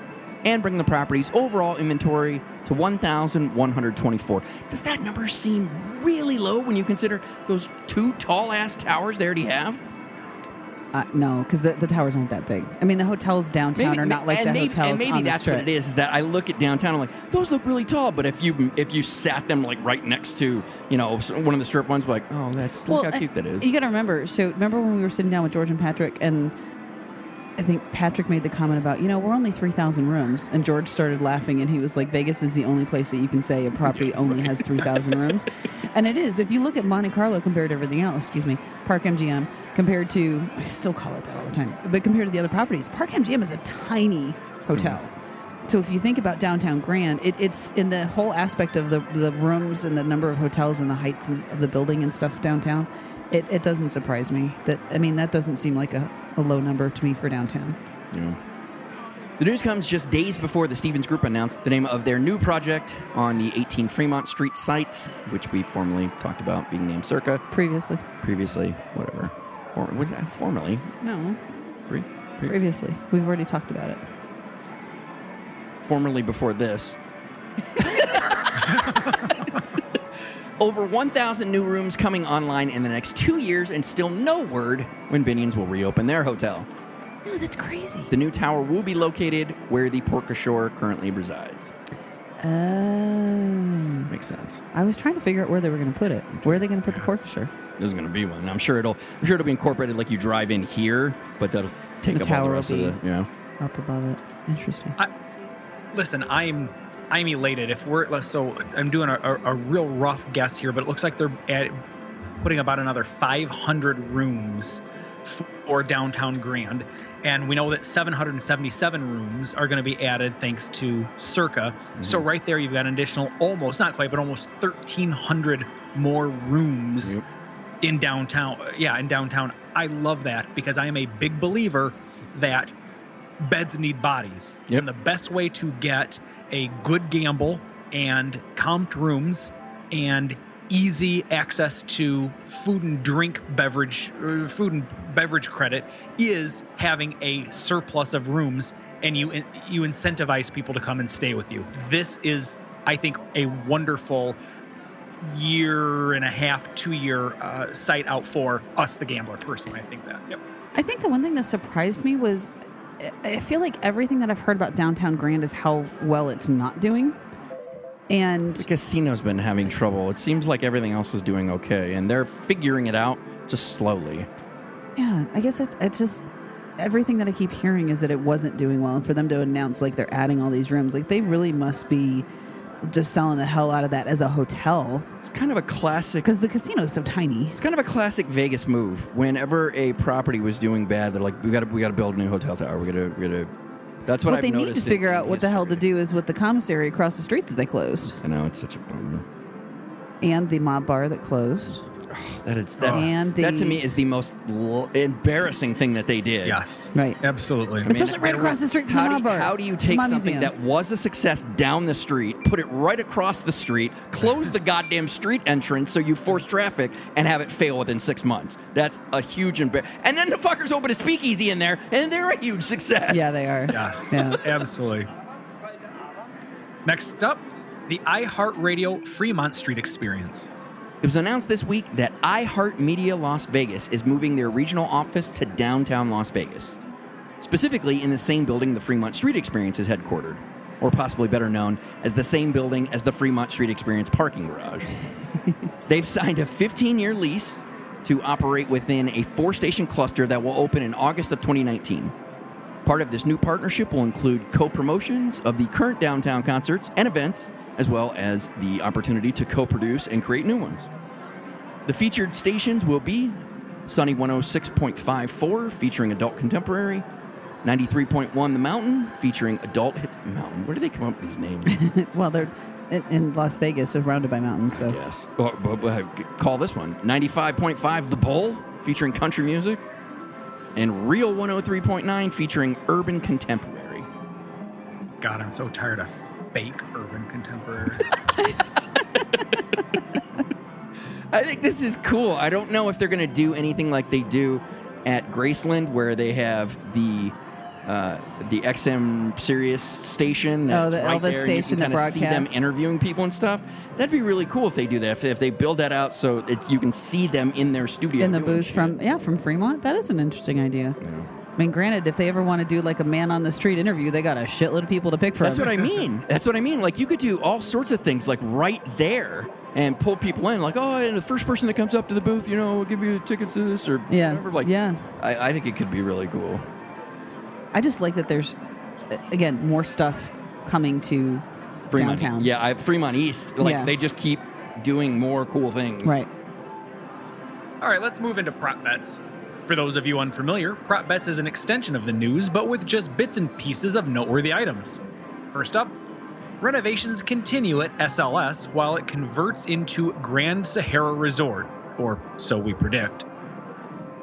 and bring the property's overall inventory to 1,124. Does that number seem really low when you consider those two tall ass towers they already have? Uh, no, because the, the towers aren't that big. I mean, the hotels downtown are not like the maybe, hotels and maybe on the that's strip. what it is. Is that I look at downtown, I'm like, those look really tall. But if you if you sat them like right next to you know one of the strip ones, like, oh, that's look how cute that is. You got to remember. So remember when we were sitting down with George and Patrick, and I think Patrick made the comment about, you know, we're only three thousand rooms, and George started laughing, and he was like, Vegas is the only place that you can say a property <laughs> only has three thousand rooms, and it is. If you look at Monte Carlo compared to everything else, excuse me, Park MGM compared to, I still call it that all the time, but compared to the other properties, Park MGM is a tiny hotel. So if you think about downtown Grand, it, it's in the whole aspect of the the rooms and the number of hotels and the heights of the building and stuff downtown. It, it doesn't surprise me that I mean that doesn't seem like a, a low number to me for downtown. Yeah. The news comes just days before the Stevens Group announced the name of their new project on the 18 Fremont Street site, which we formerly talked about being named Circa. Previously, Previously, whatever. For, was that formerly? no, Pre, pre- previously we've already talked about it. formerly before this. <laughs> Over 1,000 new rooms coming online in the next two years, and still no word when Binions will reopen their hotel. No, that's crazy. The new tower will be located where the porte cochere currently resides. Oh, Makes sense. I was trying to figure out where they were going to put it. Where are they going to put the porte cochere? There's going to be one. I'm sure it'll. I'm sure it'll be incorporated like you drive in here, but that'll take The up all tower the will rest of be- the. You know. Up above it. Interesting. Listen, I'm I'm elated. If we're uh, so, I'm doing a, a, a real rough guess here, but it looks like they're at, putting about another 500 rooms for downtown Grand, and we know that 777 rooms are going to be added thanks to Circa. So mm-hmm. right there, you've got an additional almost not quite, but almost 1,300 more rooms Yep. In downtown. Yeah, in downtown. I love that because I am a big believer that beds need bodies. Yep. And the best way to get a good gamble and comped rooms and easy access to food and drink beverage uh, food and beverage credit is having a surplus of rooms and you you incentivize people to come and stay with you. This is I think a wonderful year and a half, two year uh, site out for us, the gambler. Personally, I think that. Yep. I think the one thing that surprised me was I- I feel like everything that I've heard about downtown Grand is how well it's not doing. And The casino's been having trouble. It seems like everything else is doing okay, and they're figuring it out just slowly. yeah, I guess it's, it's just everything that I keep hearing is that it wasn't doing well. And for them to announce like they're adding all these rooms, like they really must be just selling the hell out of that as a hotel It's kind of a classic. because the casino is so tiny. It's kind of a classic Vegas move. Whenever a property was doing bad, they're like, "We got to, we got to build a new hotel tower. We got to, we got to." That's what, What, I've they need to noticed in- figure in out what the hell to history. do is with the commissary across the street that they closed I know it's such a bummer. and the mob bar that closed. <sighs> That is that's, And that to me is the most l- embarrassing thing that they did. Yes. Right. Absolutely. Especially right across the street from How the do, Mob Art- how do you take Mob something Museum. that was a success down the street, put it right across the street, close the goddamn street entrance so you force traffic, and have it fail within six months? That's a huge embar- And then the fuckers open a speakeasy in there, and they're a huge success. Yeah, they are. Yes. Yeah. Absolutely. Next up, the iHeartRadio Fremont Street Experience. It was announced this week that iHeartMedia Las Vegas is moving their regional office to downtown Las Vegas, specifically in the same building the Fremont Street Experience is headquartered, or possibly better known as the same building as the Fremont Street Experience parking garage. <laughs> They've signed a 15 year lease to operate within a four station cluster that will open in August of 2019. Part of this new partnership will include co promotions of the current downtown concerts and events, as well as the opportunity to co produce and create new ones. The featured stations will be Sunny 106.54, featuring adult contemporary, 93.1 The Mountain, featuring adult hip mountain. Where do they come up with these names? <laughs> Well, they're in, in Las Vegas, surrounded by mountains. So yes. Oh, but- but call this one 95.5 The Bull, featuring country music, and Real 103.9, featuring urban contemporary. God, I'm so tired of fake urban contemporary. <laughs> I think this is cool. I don't know if they're going to do anything like they do at Graceland, where they have the uh, the XM Sirius station. That's Oh, the right Elvis there, and station You that can kinda see them interviewing people and stuff. That'd be really cool if they do that. If, if they build that out so that you can see them in their studio in the booth shit. from yeah from Fremont, that is an interesting idea. I mean, granted, if they ever want to do like a man on the street interview, they got a shitload of people to pick from. That's what I mean. That's what I mean. Like you could do all sorts of things like right there and pull people in. Like, oh, and the first person that comes up to the booth, you know, we'll give you tickets to this or Yeah, whatever. Like, yeah. I, I think it could be really cool. I just like that there's again more stuff coming to Fremont, downtown. yeah, I, Fremont East. Like Yeah. they just keep doing more cool things. Right. All right, let's move into prop bets. For those of you unfamiliar, prop bets is an extension of the news, but with just bits and pieces of noteworthy items. First up, renovations continue at SLS while it converts into Grand Sahara Resort, or so we predict.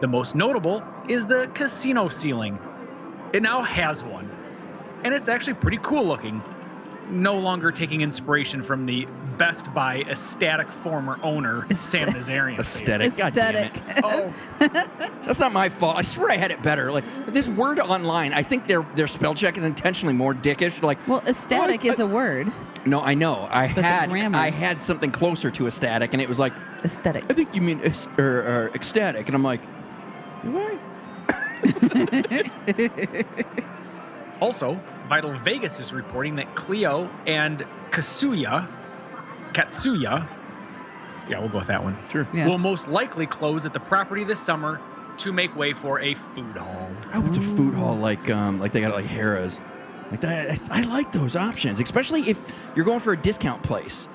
The most notable is the casino ceiling. It now has one, and it's actually pretty cool looking. No longer taking inspiration from the Best Buy ecstatic former owner, Sam Nazarian. Aesthetic. God damn it. Oh, That's not my fault. I swear I had it better. Like this word online, I think their their spell check is intentionally more dickish. Like, Well, ecstatic Oh, I- is a word. no, I know. I But had. I had something closer to ecstatic, and it was like, Aesthetic. I think you mean ec- or, er, or er, ecstatic, and I'm like, do I? <laughs> Also, Vital Vegas is reporting that Cleo and Kasuya, Katsuya, yeah, we'll go with that one, Sure. Yeah. will most likely close at the property this summer to make way for a food hall. Oh, it's a food hall like um like they got like Harrah's. Like that, I, I like those options, especially if you're going for a discount place.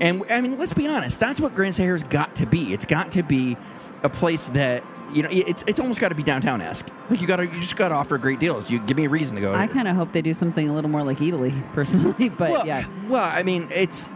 And I mean, let's be honest, that's what Grand Sahara's got to be. It's got to be a place that you know. It's it's almost got to be downtown esque. Like you got to you just got to offer great deals. You give me a reason to go. I kind of hope they do something a little more like Eataly, <laughs> personally. But well, yeah, Well, I mean, it's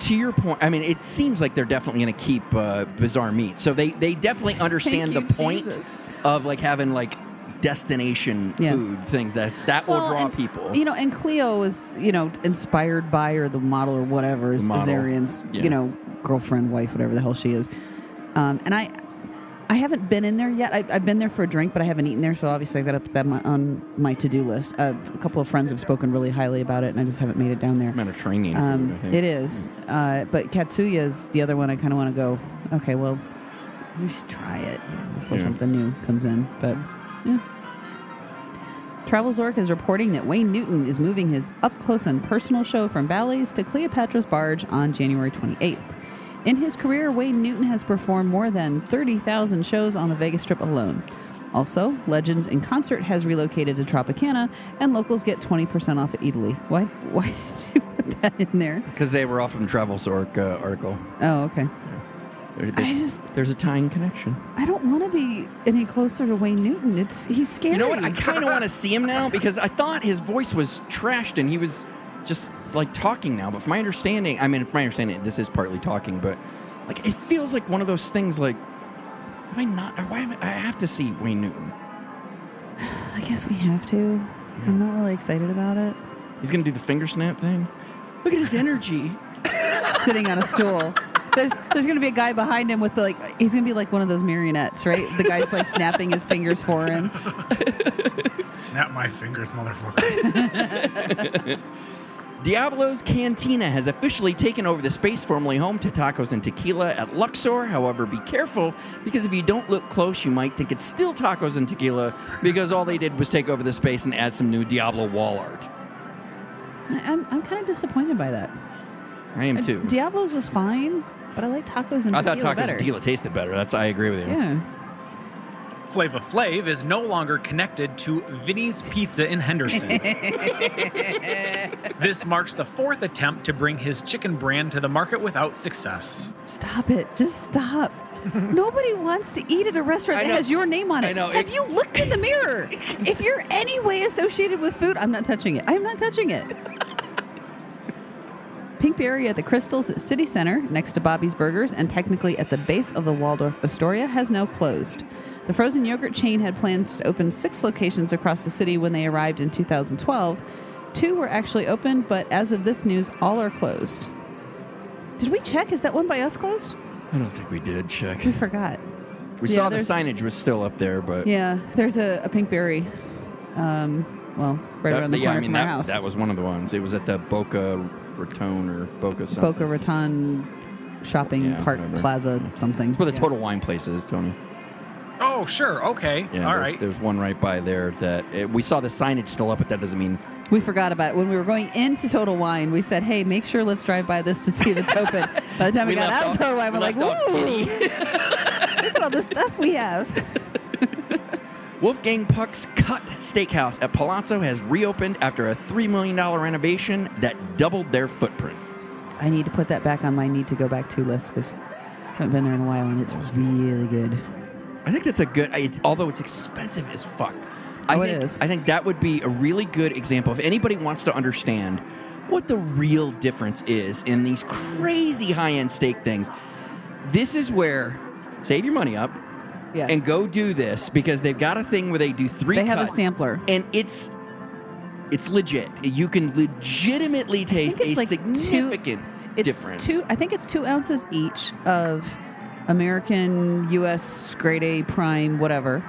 to your point. I mean, it seems like they're definitely going to keep uh, Bazaar Meat. So they they definitely <laughs> understand the you, point Jesus. of like having like destination Yeah. food things that that will Well, draw and, people. You know, and Cleo is you know inspired by or the model or whatever is Nazarian's Yeah. you know girlfriend, wife, whatever the hell she is. Um, and I, I haven't been in there yet. I, I've been there for a drink, but I haven't eaten there, so obviously I've got to put that on my, on my to do list. Uh, a couple of friends have spoken really highly about it, and I just haven't made it down there. Training. Um, food, it is, uh, but Katsuya is the other one. I kind of want to go. Okay, well, we should try it before Yeah. something new comes in. But yeah. Travelzork is reporting that Wayne Newton is moving his up close and personal show from Bally's to Cleopatra's Barge on January 28th. In his career, Wayne Newton has performed more than 30,000 shows on the Vegas Strip alone. Also, Legends in Concert has relocated to Tropicana, and locals get 20% off at Eataly. Why, why <laughs> did you put that in there? Because they were off from Travel Sork uh, article. Oh, okay. There- there- I just, there's a tying connection. I don't want to be any closer to Wayne Newton. It's he's scary. You know what? I kind of want to see him now because I thought his voice was trashed and he was just like talking now. But from my understanding, I mean, from my understanding, this is partly talking, but Like it feels like one of those things. Like, have I not? Why am I, I have to see Wayne Newton? <sighs> I guess we have to. I'm not really excited about it. He's gonna do the finger snap thing. Look at his energy. <laughs> Sitting on a stool. There's there's gonna be a guy behind him with like he's gonna be like one of those marionettes, right? The guy's like snapping his fingers for him. <laughs> Snap my fingers, motherfucker. <laughs> Diablo's Cantina has officially taken over the space formerly home to Tacos and Tequila at Luxor. However, be careful because if you don't look close, you might think it's still Tacos and Tequila because all they did was take over the space and add some new Diablo wall art. I'm I'm kind of disappointed by that. I am uh, too. Diablo's was fine, but I like tacos and Tequila. I thought Tacos better. and Tequila tasted better. That's I agree with you. Yeah. Flavor Flav is no longer connected to Vinny's Pizza in Henderson. <laughs> this marks the fourth attempt to bring his chicken brand to the market without success. Stop it. Just stop. Nobody wants to eat at a restaurant I that know. has your name on it. I know. Have It- you looked in the mirror? if you're any way associated with food, I'm not touching it. I'm not touching it. Pinkberry at the Crystals at City Center, next to Bobby's Burgers, and technically at the base of the Waldorf Astoria, has now closed. The frozen yogurt chain had plans to open six locations across the city when they arrived in 2012. Two were actually open, but as of this news, all are closed. Did we check? Is that one by us closed? I don't think we did check. We forgot. We Yeah, saw the signage was still up there, but Yeah, there's a, a Pinkberry. Um, well, right that, around the yeah, corner I mean from that, our house. that was one of the ones. It was at the Boca Raton or Boca something. Boca Raton Shopping Yeah, Park. Plaza something. That's where the Yeah. Total Wine place is, Tony. Oh, sure. Okay. Yeah, All there's, right. there's one right by there that it, we saw the signage still up, but that doesn't mean We forgot about it when we were going into Total Wine. We said, "Hey, make sure let's drive by this to see if it's open." <laughs> By the time we, We got left out of off- Total Wine, we we're like, left off "Woo! Look at all the stuff we have." <laughs> Wolfgang Puck's Cut Steakhouse at Palazzo has reopened after a $3 million renovation that doubled their footprint. I need to put that back on my need to go back to list because I haven't been there in a while, and it's really good. I think that's a good, I, although it's expensive as fuck. I Oh, think, is. I think that would be a really good example. If anybody wants to understand what the real difference is in these crazy high end steak things, this is where save your money up Yeah, and go do this because they've got a thing where they do three they have a sampler. and it's it's legit. You can legitimately taste a like two- significant It's difference. two. I think it's two ounces each of American U.S. Grade A Prime, whatever.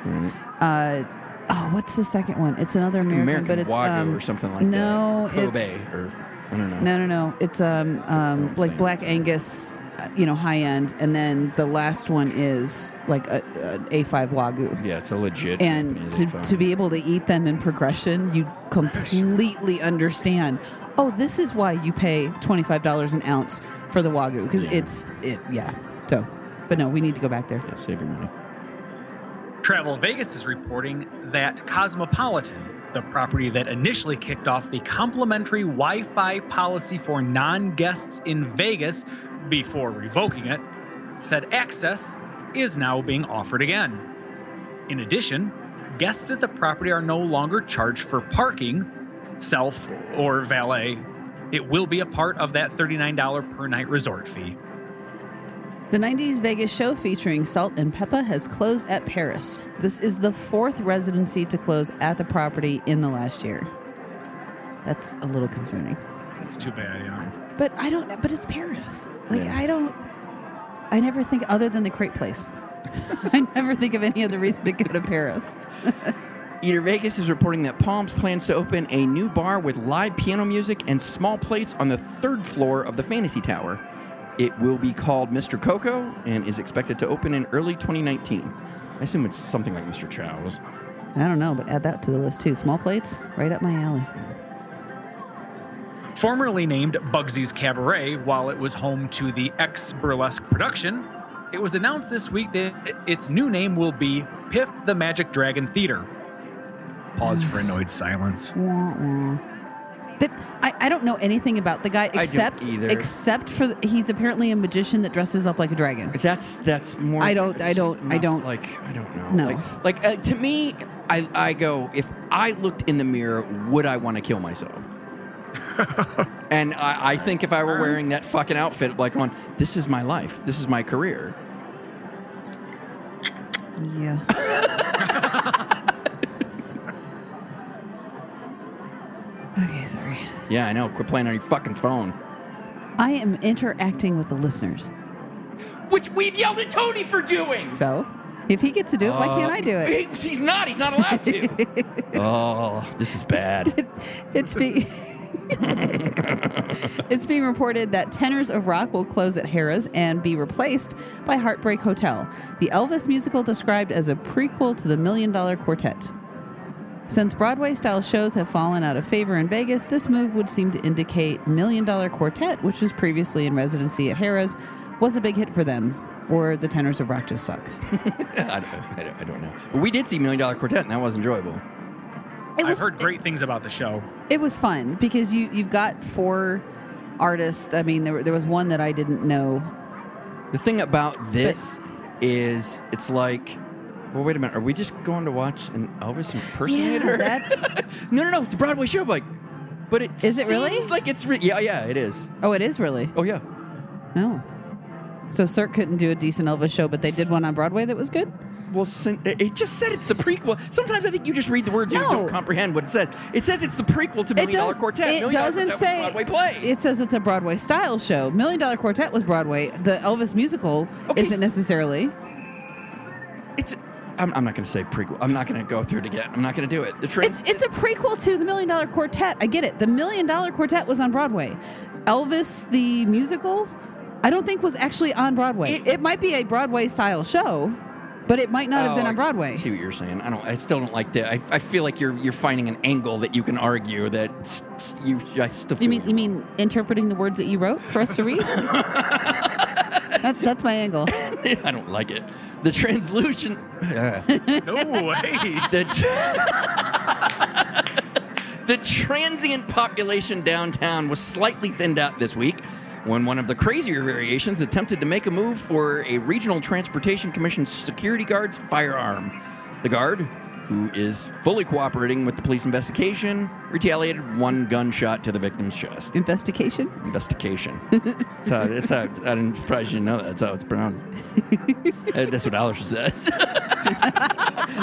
Uh, oh, what's the second one? It's another American, American but it's Wagyu um, or something like no, that. Kobe it's or I don't know. no, no, no. It's um, um like. Black Angus, uh, you know, high end, and then the last one is like a, an A5 Wagyu. Yeah, it's a legit. And to, to be able to eat them in progression, you completely understand. Oh, this is why you pay twenty five dollars an ounce for the wagyu because it's it. Yeah. So, but no, we need to go back there. yeah, save your money. Travel Vegas is reporting that Cosmopolitan, the property that initially kicked off the complimentary Wi Fi policy for non guests in Vegas before revoking it, said access is now being offered again. In addition, guests at the property are no longer charged for parking, self or valet. It will be a part of that $39 per night resort fee. The 90s Vegas show featuring Salt and Pepa has closed at Paris. This is the fourth residency to close at the property in the last year. That's a little concerning. It's too bad, yeah. But I don't. But it's Paris. Like Yeah. I don't. I never think other than the crepe place. <laughs> I never think of any other reason to go to Paris. <laughs> Eater Vegas is reporting that Palms plans to open a new bar with live piano music and small plates on the third floor of the Fantasy Tower. It will be called Mr. Coco and is expected to open in early 2019. I assume it's something like Mr. Chow's. I don't know, but add that to the list too. Small plates, right up my alley. Formerly named Bugsy's Cabaret, while it was home to the ex burlesque production, it was announced this week that its new name will be Piff the Magic Dragon Theater. Pause for annoyed <sighs> silence. Wah, wah. That I, I don't know anything about the guy don't except either. except for the, he's apparently a magician that dresses up like a dragon. That's that's more. I don't- I don't- I don't- like. I don't know. No. Like, like uh, to me, I I go if I looked in the mirror, would I want to kill myself? <laughs> and I, I think if I were wearing that fucking outfit, like on, this is my life, this is my career. Yeah. <laughs> okay, sorry. Yeah, I know. Quit playing on your fucking phone. I am interacting with the listeners. Which we've yelled at Tony for doing. So, if he gets to do it, why can't I do it? Uh, he- he's not. He's not allowed to. <laughs> oh, this is bad. It's being <laughs> it's being reported that Tenors of Rock will close at Harrah's and be replaced by Heartbreak Hotel, the Elvis musical described as a prequel to the Million Dollar Quartet. Since Broadway style shows have fallen out of favor in Vegas, this move would seem to indicate Million Dollar Quartet, which was previously in residency at Harrah's, was a big hit for them. Or the Tenors of Rock just suck. <laughs> I, don't, I don't- know. But we did see Million Dollar Quartet, and that was enjoyable. It I've was, heard great things about the show. It was fun because you you've got four artists. I mean, there there was one that I didn't know. The thing about this is, it's like, well, wait a minute. Are we just going to watch an Elvis impersonator? Yeah, that's <laughs> no, no, no. It's a Broadway show. Like, but it Is it really? seems Like it's re- yeah, yeah. It is. oh, it is really Oh yeah. no. So Cirque couldn't do a decent Elvis show, but they did one on Broadway that was good. Well, it just said it's the prequel. Sometimes I think you just read the words and you don't comprehend what it says. It says it's the prequel to Million Dollar Quartet. It Million doesn't say Broadway play. It says it's a Broadway style show. Million Dollar Quartet was Broadway. The Elvis musical Okay, isn't necessarily. It's. I'm, I'm not going to say prequel. I'm not going to go through it again. I'm not going to do it. The trans- It's it's a prequel to the Million Dollar Quartet. I get it. The Million Dollar Quartet was on Broadway. Elvis the musical, I don't think was actually on Broadway. It- It, might be a Broadway style show, but it might not have oh, been Oh, on I Broadway. see what you're saying. I don't. I still don't like that. I, I feel like you're you're finding an angle that you can argue that you. I still. You mean you mean interpreting the words that you wrote for us to read? <laughs> that, that's my angle. <laughs> I don't like it. The translucent. <laughs> No way. the, <laughs> the transient population downtown was slightly thinned out this week when one of the crazier variations attempted to make a move for a regional transportation commission security guard's firearm. The guard, who is fully cooperating with the police investigation, retaliated one gunshot to the victim's chest. Investigation. Investigation. That's how, that's how I didn't surprise you didn't know that. That's how it's pronounced. <laughs> Uh, that's what Alice says. <laughs>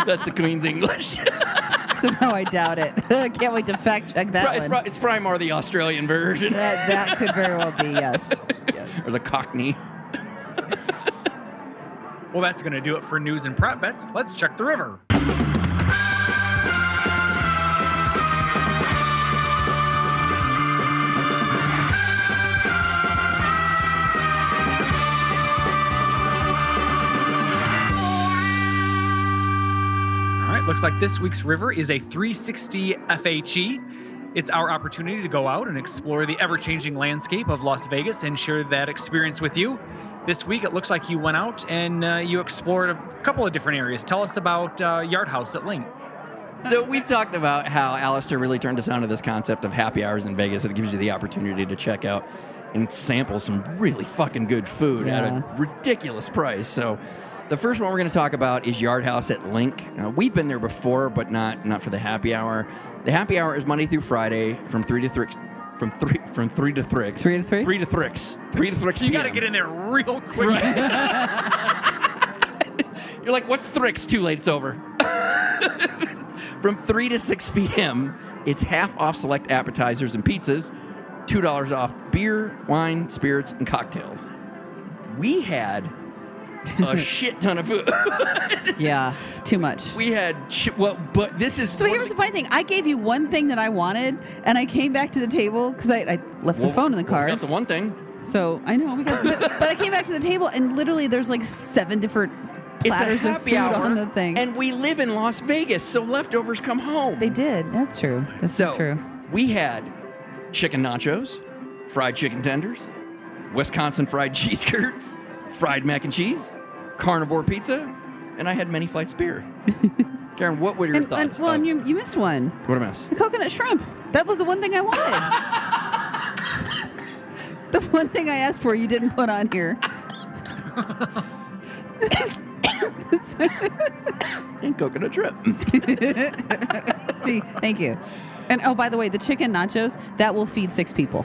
that's the Queen's English. <laughs> Somehow I doubt it. I can't wait to fact check that It's, one. pro- it's probably more the Australian version That that could very well be yes. yes. or the Cockney. Well, that's going to do it for news and prop bets. Let's check the river. Looks like this week's river is a 360 FHE. It's our opportunity to go out and explore the ever changing landscape of Las Vegas and share that experience with you. This week, it looks like you went out and uh, you explored a couple of different areas. Tell us about uh, Yard House at LINQ. So we've talked about how Alistair really turned us on to this concept of happy hours in Vegas. It gives you the opportunity to check out and sample some really fucking good food at a ridiculous price. So the first one we're going to talk about is Yard House at LINQ. Uh, we've been there before, but not not for the happy hour. The happy hour is Monday through Friday from three to three. From three from three to thricks. Three to three? Three to thricks. Three to thricks. You got to get in there real quick. <laughs> You're like, what's Thrix? Too late, it's over. <laughs> From 3 to 6 p.m., it's half off select appetizers and pizzas, $2 off beer, wine, spirits, and cocktails. We had a shit ton of food. <laughs> Yeah, too much. we had, shi well, but this is. So one- here's the funny thing. I gave you one thing that I wanted, and I came back to the table because I, I left well, the phone in the well, we car. got the one thing. so I know we got, but, but I came back to the table, and literally there's like seven different It's a platters of food hour, on the thing. and we live in Las Vegas, so leftovers come home. they did. That's true. That's so true. we had chicken nachos, fried chicken tenders, Wisconsin fried <laughs> cheese curds, fried mac and cheese, carnivore pizza, and I had many flights of beer. <laughs> Karen, what were your And, and, thoughts? well, of- and you, you missed one. what a mess. The coconut shrimp. That was the one thing I wanted. <laughs> the one thing I asked for, you didn't put on here. And coconut trip. <laughs> See, Thank you. And oh, by the way, the chicken nachos that will feed six people.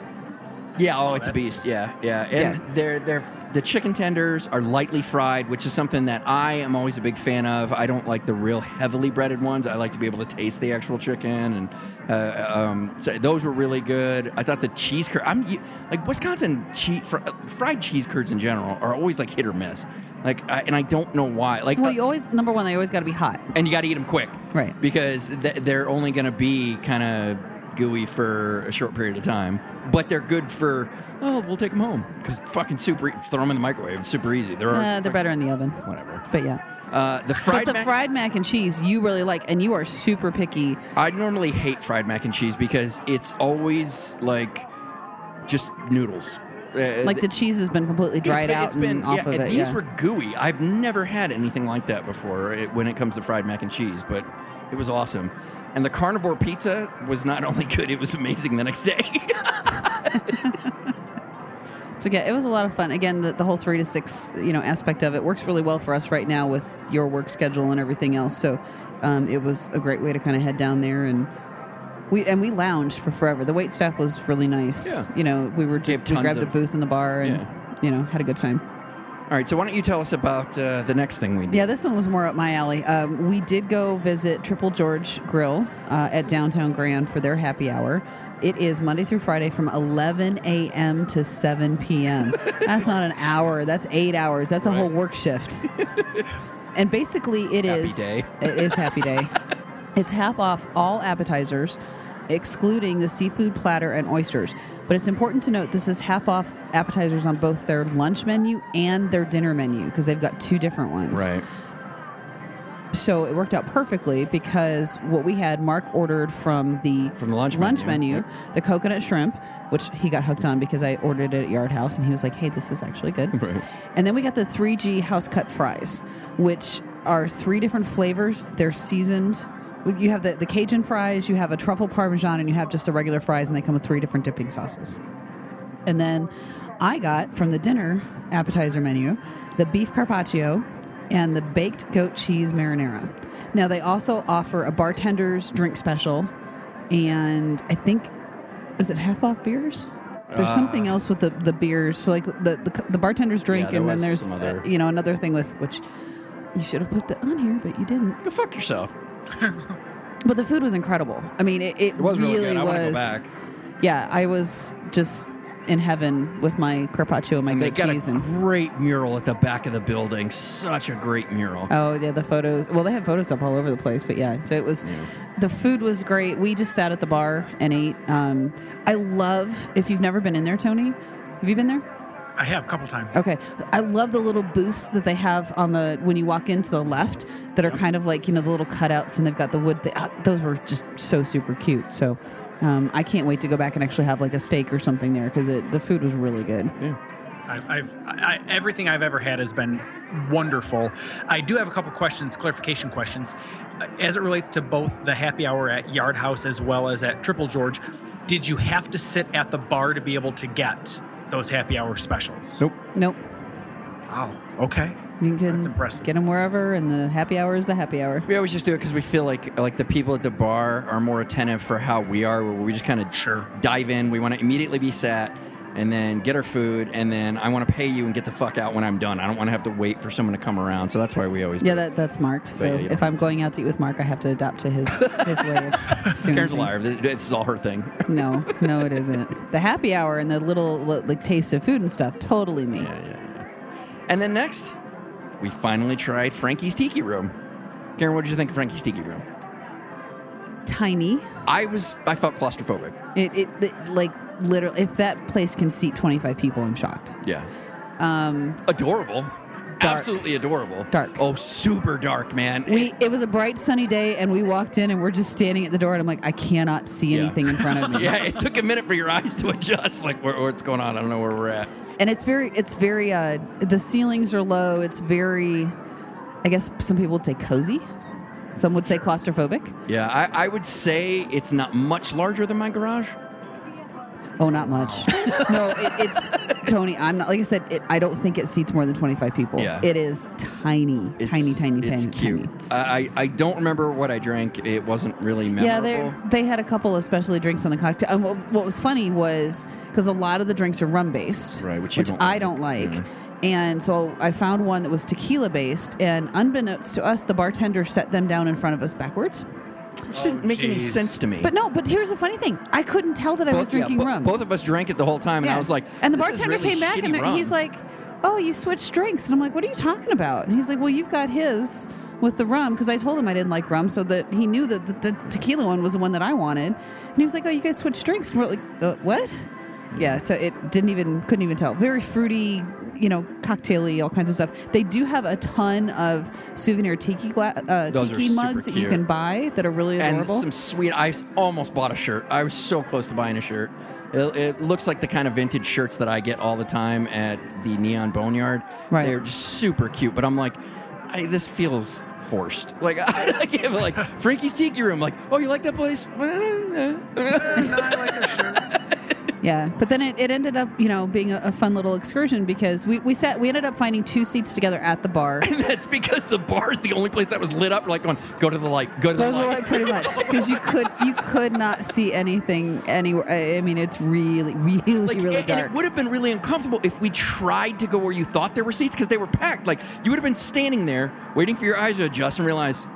Yeah, oh, it's a beast. Yeah, yeah. And Yeah. they're they're the chicken tenders are lightly fried, which is something that I am always a big fan of. I don't like the real heavily breaded ones. I like to be able to taste the actual chicken, and uh, um, so those were really good. I thought the cheese curd. I'm like Wisconsin cheese, fr- fried cheese curds in general are always like hit or miss. Like, I, and I don't know why. Like, Well, uh, you always number one, they always got to be hot. and you got to eat them quick, Right. Because th- they're only going to be kind of gooey for a short period of time, but they're good for oh, we'll take them home because fucking super. e- Throw them in the microwave. It's super easy. They're Uh, they're better in the oven. whatever. But yeah. Uh, the fried but the mac- fried mac and cheese you really like, and you are super picky. I normally hate fried mac and cheese because it's always like just noodles. Uh, Like the cheese has been completely dried been- out it's been- and off yeah, of it. These yeah. were gooey. I've never had anything like that before it, when it comes to fried mac and cheese, but it was awesome. And the carnivore pizza was not <laughs> only good; it was amazing the next day. <laughs> So yeah, it was a lot of fun. Again, the, the whole three to six, you know, aspect of it works really well for us right now with your work schedule and everything else. So um, it was a great way to kind of head down there and we and we lounged for forever. The wait staff was really nice. Yeah. You know, we were just we grabbed a booth in the bar and you know had a good time. All right, so why don't you tell us about uh, the next thing we did? Yeah, this one was more up my alley. Um, we did go visit Triple George Grill uh, at Downtown Grand for their happy hour. It is Monday through Friday from 11 a.m. to 7 p.m. <laughs> That's not an hour. That's eight hours. That's a whole work shift. <laughs> and basically, it Happy is day. It is happy day. <laughs> It's half off all appetizers, excluding the seafood platter and oysters. But it's important to note this is half off appetizers on both their lunch menu and their dinner menu because they've got two different ones. Right. So it worked out perfectly because what we had, Mark ordered from the From the lunch lunch menu. menu, the coconut shrimp, which he got hooked on because I ordered it at Yard House, and he was like, "Hey, this is actually good." <laughs> Right. And then we got the 3G house cut fries, which are three different flavors. They're seasoned. You have the, the Cajun fries, you have a truffle parmesan, and you have just the regular fries, and they come with three different dipping sauces. And then I got from the dinner appetizer menu the beef carpaccio and the baked goat cheese marinara. Now, they also offer a bartender's drink special, and I think, is it half off beers? There's something else with the, the beers. So, like the, the, the bartender's drink, Yeah, and then there's, uh, you know, another thing with which you should have put that on here, but you didn't. Go fuck yourself. But the food was incredible. I mean, it, it, It was really, really good. I was. go back. Yeah, I was just in heaven with my carpaccio and my And they goat got a and great mural at the back of the building. Such a great mural. oh yeah, the photos. Well, they have photos up all over the place, but yeah. So it was. The food was great. We just sat at the bar and ate. Um, I love if you've never been in there, Tony. Have you been there? I have a couple times. Okay. I love the little booths that they have on the when you walk into the left that are kind of like, you know, the little cutouts and they've got the wood. Th- uh, those were just so super cute. So um, I can't wait to go back and actually have like a steak or something there because the food was really good. I, I've I, everything I've ever had has been wonderful. I do have a couple questions, clarification questions, Uh, as it relates to both the happy hour at Yard House as well as at Triple George. Did you have to sit at the bar to be able to get those happy hour specials? Nope. Nope. Wow. Okay. You can That's impressive. get them wherever and the happy hour is the happy hour. We always just do it because we feel like like the people at the bar are more attentive for how we are. Where we just kind of Sure. dive in. We want to immediately be sat, and then get our food, and then I want to pay you and get the fuck out when I'm done. I don't want to have to wait for someone to come around. So that's why we always. Yeah, do that, that's Mark. So yeah, you if I'm going out to eat with Mark, I have to adapt to his his way of <laughs> doing Karen's a liar. This is all her thing. <laughs> No, no, it isn't. The happy hour and the little like taste of food and stuff, totally me. Yeah, yeah, yeah. And then next, we finally tried Frankie's Tiki Room. Karen, what did you think of Frankie's Tiki Room? Tiny. I was, I felt claustrophobic. It, it, it like literally, if that place can seat 25 people, I'm shocked. Yeah. Um, Adorable. Dark. Absolutely adorable. Dark. Oh, super dark, man. we it was a bright sunny day and we walked in and we're just standing at the door and I'm like I cannot see Yeah. anything in front of me. <laughs> yeah, it took a minute for your eyes to adjust. Like, where, what's going on? I don't know where we're at. And it's very it's very uh the ceilings are low. It's very I guess some people would say cozy. Some would say claustrophobic. Yeah, I, I would say it's not much larger than my garage. Oh, not much. <laughs> no, it, it's Tony. I'm not like I said. It, I don't think it seats more than 25 people. Yeah. it is tiny, It's- tiny, tiny, It's tiny, cute. tiny. I, I don't remember what I drank. It wasn't really memorable. Yeah, they they had a couple of specialty drinks on the cocktail. And what, what was funny was because a lot of the drinks are rum based, Right, which you don't I like. don't like. Yeah. And so I found one that was tequila based, and unbeknownst to us, the bartender set them down in front of us backwards. Which didn't make any geez. sense to me. But no, but here's the funny thing: I couldn't tell that I was both, yeah, drinking bo- rum. both of us drank it the whole time, and I was like, and the "This is bartender really came back shitty and rum." he's like, "Oh, you switched drinks," and I'm like, "What are you talking about?" And he's like, "Well, you've got his with the rum because I told him I didn't like rum, so that he knew that the, the tequila one was the one that I wanted." And he was like, "Oh, you guys switched drinks?" And we're like, uh, "What?" Yeah, so it didn't even couldn't even tell. Very fruity, you know, cocktaily, all kinds of stuff. They do have a ton of souvenir tiki gla- uh, Those tiki super mugs that you cute. can buy that are really and adorable. some sweet. I s- almost bought a shirt. I was so close to buying a shirt. It, it looks like the kind of vintage shirts that I get all the time at the Neon Boneyard. Right. They're just super cute, but I'm like, I, this feels forced. Like <laughs> I give like Frankie's Tiki Room. Like, oh, you like that place? <laughs> Yeah, but then it, it ended up, you know, being a, a fun little excursion because we, we sat we ended up finding two seats together at the bar. <laughs> And that's because the bar is the only place that was lit up. Like, going, go to the light, go to the Go to the light. light, pretty much, because you could you could not see anything anywhere. I mean, it's really, really, Like, really and, and it would have been really uncomfortable if we tried to go where you thought there were seats because they were packed. Like you would have been standing there waiting for your eyes to adjust and realize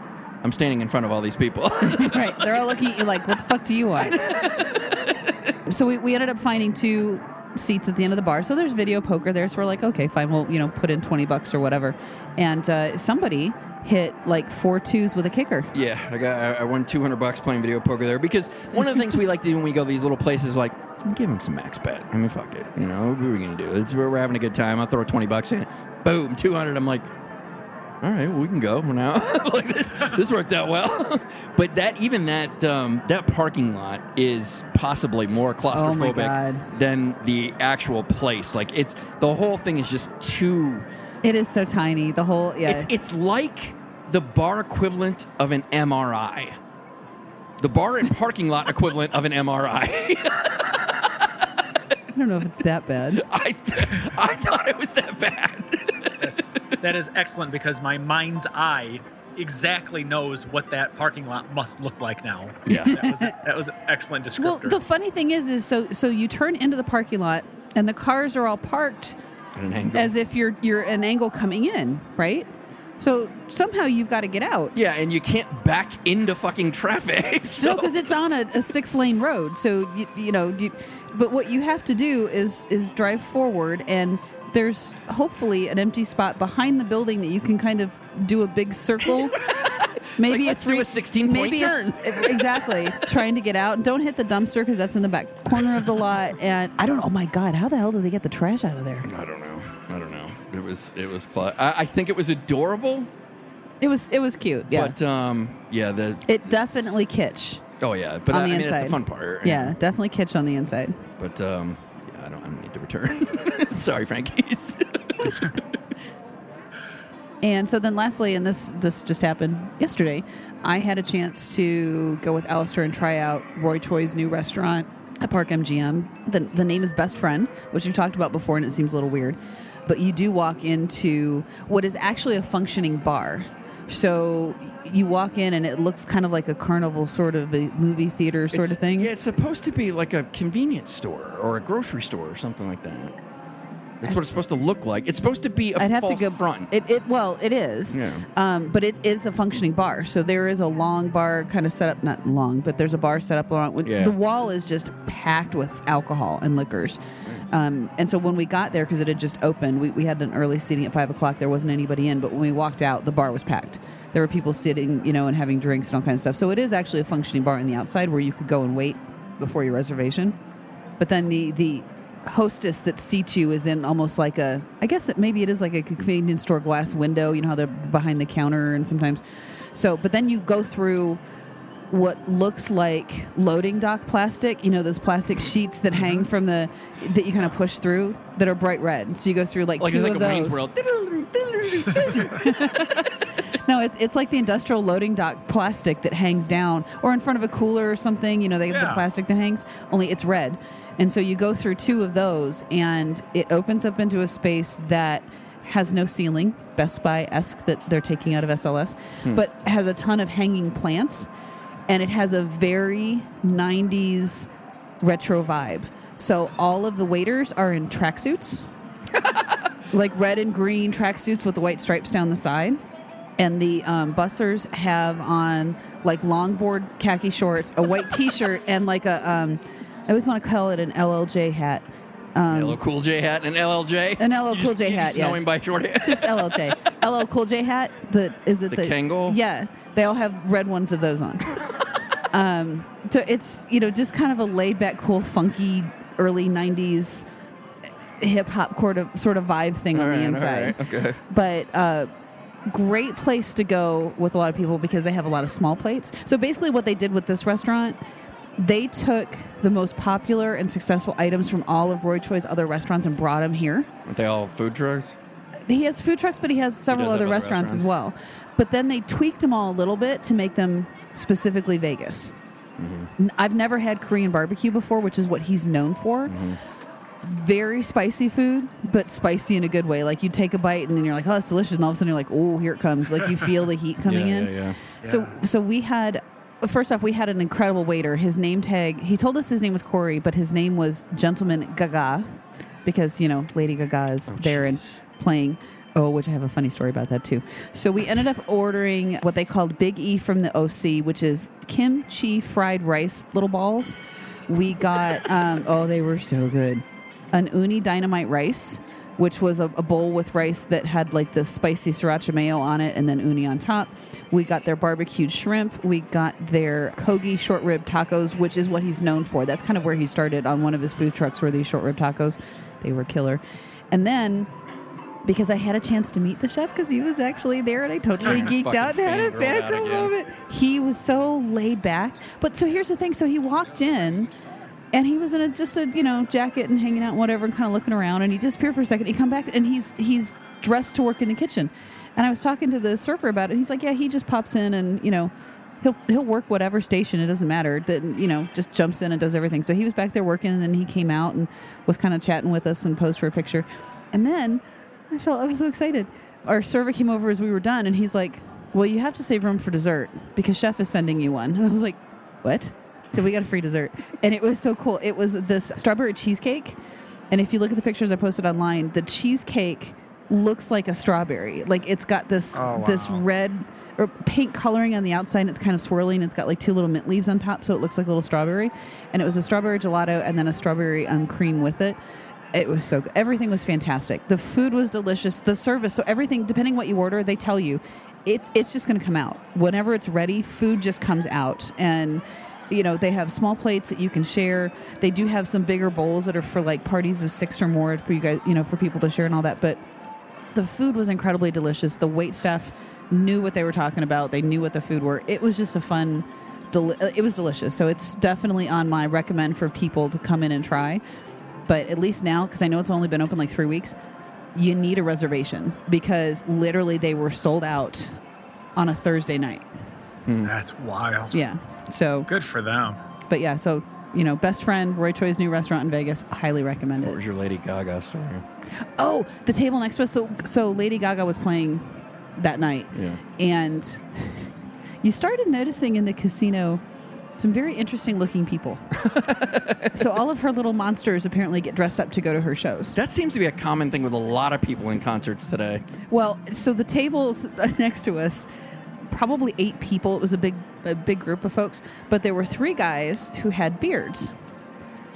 I'm standing in front of all these people. <laughs> right? They're all looking at you like, "What the fuck do you want?" <laughs> so we, we ended up finding two seats at the end of the bar. So there's video poker there. So we're like, okay, fine, we'll you know put in twenty bucks or whatever. And uh, somebody hit like four twos with a kicker. yeah, I got I- won 200 bucks playing video poker there because one of the things we like to do when we go to these little places like give them some max bet. I mean, fuck it. You know, what are we gonna do? It's we're having a good time. I'll throw 20 bucks in. Boom, 200. I'm like. All right, well, we can go now. <laughs> like this, this worked out well. <laughs> but that even that um, that parking lot is possibly more claustrophobic God. than the actual place. Like it's the whole thing is just too. It is so tiny. The whole yeah. It's it's like the bar equivalent of an MRI. The bar and parking lot equivalent of an MRI. <laughs> I don't know if it's that bad. <laughs> I I thought it was that bad. That is excellent because my mind's eye exactly knows what that parking lot must look like now. Yeah. That was, that was an excellent <laughs> descriptor. Well, the funny thing is, is so so you turn into the parking lot, and the cars are all parked an angle. as if you're you're an angle coming in, right? So somehow you've got to get out. yeah, and you can't back into fucking traffic. <laughs> So No, because it's on a, a six lane road. So you, you know, you, but what you have to do is is drive forward, and there's hopefully an empty spot behind the building that you can kind of do a big circle. <laughs> Maybe Like, let's a 16 point maybe a- turn. <laughs> exactly. Trying to get out. Don't hit the dumpster because that's in the back corner of the lot. And I don't. know. Oh my God! How the hell do they get the trash out of there? I don't know. I don't know. It was it was. Cl- I, I think it was adorable, It was it was cute. Yeah. but um, yeah, the it definitely kitsch oh yeah, but on I, the I mean inside. that's the fun part. Yeah, definitely kitsch on the inside. but um, yeah, I don't, I don't need to return. <laughs> Sorry, Frankie's. <laughs> And so then lastly, and this this just happened yesterday, I had a chance to go with Alistair and try out Roy Choi's new restaurant at Park MGM. The, the name is Best Friend, which we've talked about before, and it seems a little weird. But you do walk into what is actually a functioning bar. So you walk in, and it looks kind of like a carnival sort of a movie theater sort It's- of thing. Yeah, it's supposed to be like a convenience store or a grocery store or something like that. That's what it's supposed to look like. It's supposed to be a I'd have false to go front. It, it well, it is. Yeah. Um, but it is a functioning bar, so there is a long bar kind of set up. Not long, but there's a bar set up along. Yeah. The wall is just packed with alcohol and liquors. Um, and so when we got there, because it had just opened, we, we had an early seating at five o'clock. There wasn't anybody in, but when we walked out, the bar was packed. There were people sitting, you know, and having drinks and all kinds of stuff. So it is actually a functioning bar on the outside where you could go and wait before your reservation. But then the the hostess that seats you is in almost like a I guess it, maybe it is like a convenience store glass window. You know how they're behind the counter and sometimes. So, but then you go through what looks like loading dock plastic. You know those plastic sheets that hang from the that you kind of push through that are bright red. So you go through like, like two like of those. <laughs> <laughs> World. no, it's it's like the industrial loading dock plastic that hangs down, or in front of a cooler or something. You know, they have the plastic that hangs. Only it's red, and so you go through two of those, and it opens up into a space that has no ceiling, Best Buy esque that they're taking out of SLS, hmm. but has a ton of hanging plants, and it has a very '90s retro vibe. So all of the waiters are in tracksuits <laughs> like red and green tracksuits with the white stripes down the side. And the um, bussers have on like longboard khaki shorts, a white T-shirt, and like a um, I always want to call it an LLJ hat. LL Cool J hat and LLJ. An LL You Cool just- J you hat, just yeah. Know him by short hair. Just LLJ, LL <laughs> Cool J hat. The is it The the, Kangol? Yeah, they all have red ones of those on. <laughs> um, so it's you know just kind of a laid back, cool, funky early '90s hip hop sort of sort of vibe thing on All the right, all inside. right, Okay. but uh, great place to go with a lot of people because they have a lot of small plates. So basically, what they did with this restaurant, they took the most popular and successful items from all of Roy Choi's other restaurants and brought them here. Aren't they all food trucks? He has food trucks, but he has several does have other other restaurants, as well. But then they tweaked them all a little bit to make them specifically Vegas. Mm-hmm. N- I've never had Korean barbecue before, which is what he's known for. Very spicy food, but spicy in a good way. Like you take a bite and then you're like, "Oh, it's delicious," and all of a sudden you're like, "Oh, here it comes!" Like you feel the heat <laughs> coming yeah, in. Yeah, yeah. So so we had first off we had an incredible waiter. His name tag he told us his name was Corey, but his name was Gentleman Gaga because you know Lady Gaga is there and playing. Oh, which I have a funny story about that too. So we ended up ordering what they called Big E from the OC, which is kimchi fried rice little balls. We got um, oh they were so good. An uni dynamite rice, which was a, a bowl with rice that had like the spicy sriracha mayo on it and then uni on top. We got their barbecued shrimp. We got their kogi short rib tacos, which is what he's known for. That's kind of where he started on one of his food trucks were these short rib tacos. They were killer. And then because I had a chance to meet the chef because he was actually there and I totally geeked out and had a fangirl moment. He was so laid back. But so here's the thing. So he walked in and he was in a just a you know jacket and hanging out and whatever and kind of looking around and he disappeared for a second. He come back and he's he's dressed to work in the kitchen. And I was talking to the surfer about it. He's like, yeah, he just pops in and you know he'll he'll work whatever station. It doesn't matter. That you know just jumps in and does everything. So he was back there working and then he came out and was kind of chatting with us and posed for a picture. And then I felt I was so excited. Our server came over as we were done and he's like, well, you have to save room for dessert because chef is sending you one. <laughs> And I was like, what? So we got a free dessert, and it was so cool. It was this strawberry cheesecake, and if you look at the pictures I posted online, the cheesecake looks like a strawberry. Like it's got this Oh, this red or pink coloring on the outside, and it's kind of swirling. It's got like two little mint leaves on top, so it looks like a little strawberry. And it was a strawberry gelato, and then a strawberry um, cream with it. It was so good. Everything was fantastic. The food was delicious. The service, so everything, depending what you order, they tell you it's it's just going to come out whenever it's ready. Food just comes out, and you know they have small plates that you can share. They do have some bigger bowls that are for like parties of six or more for you guys, you know, for people to share and all that. But the food was incredibly delicious. The wait staff knew what they were talking about. They knew what the food were. It was just a fun. Deli- it was delicious. So it's definitely on my recommend for people to come in and try. But at least now, because I know it's only been open like three weeks, you need a reservation because literally they were sold out on a Thursday night. Hmm. That's wild. Yeah. So, Good for them. but yeah. So you know, best friend Roy Choi's new restaurant in Vegas. Highly recommend it. What it. was your Lady Gaga story? Oh, the table next to us. So so Lady Gaga was playing that night, Yeah. and <laughs> you started noticing in the casino some very interesting looking people. <laughs> so all of her little monsters apparently get dressed up to go to her shows. That seems to be a common thing with a lot of people in concerts today. Well, so the table <laughs> next to us, probably eight people. It was a big, a big group of folks, but there were three guys who had beards,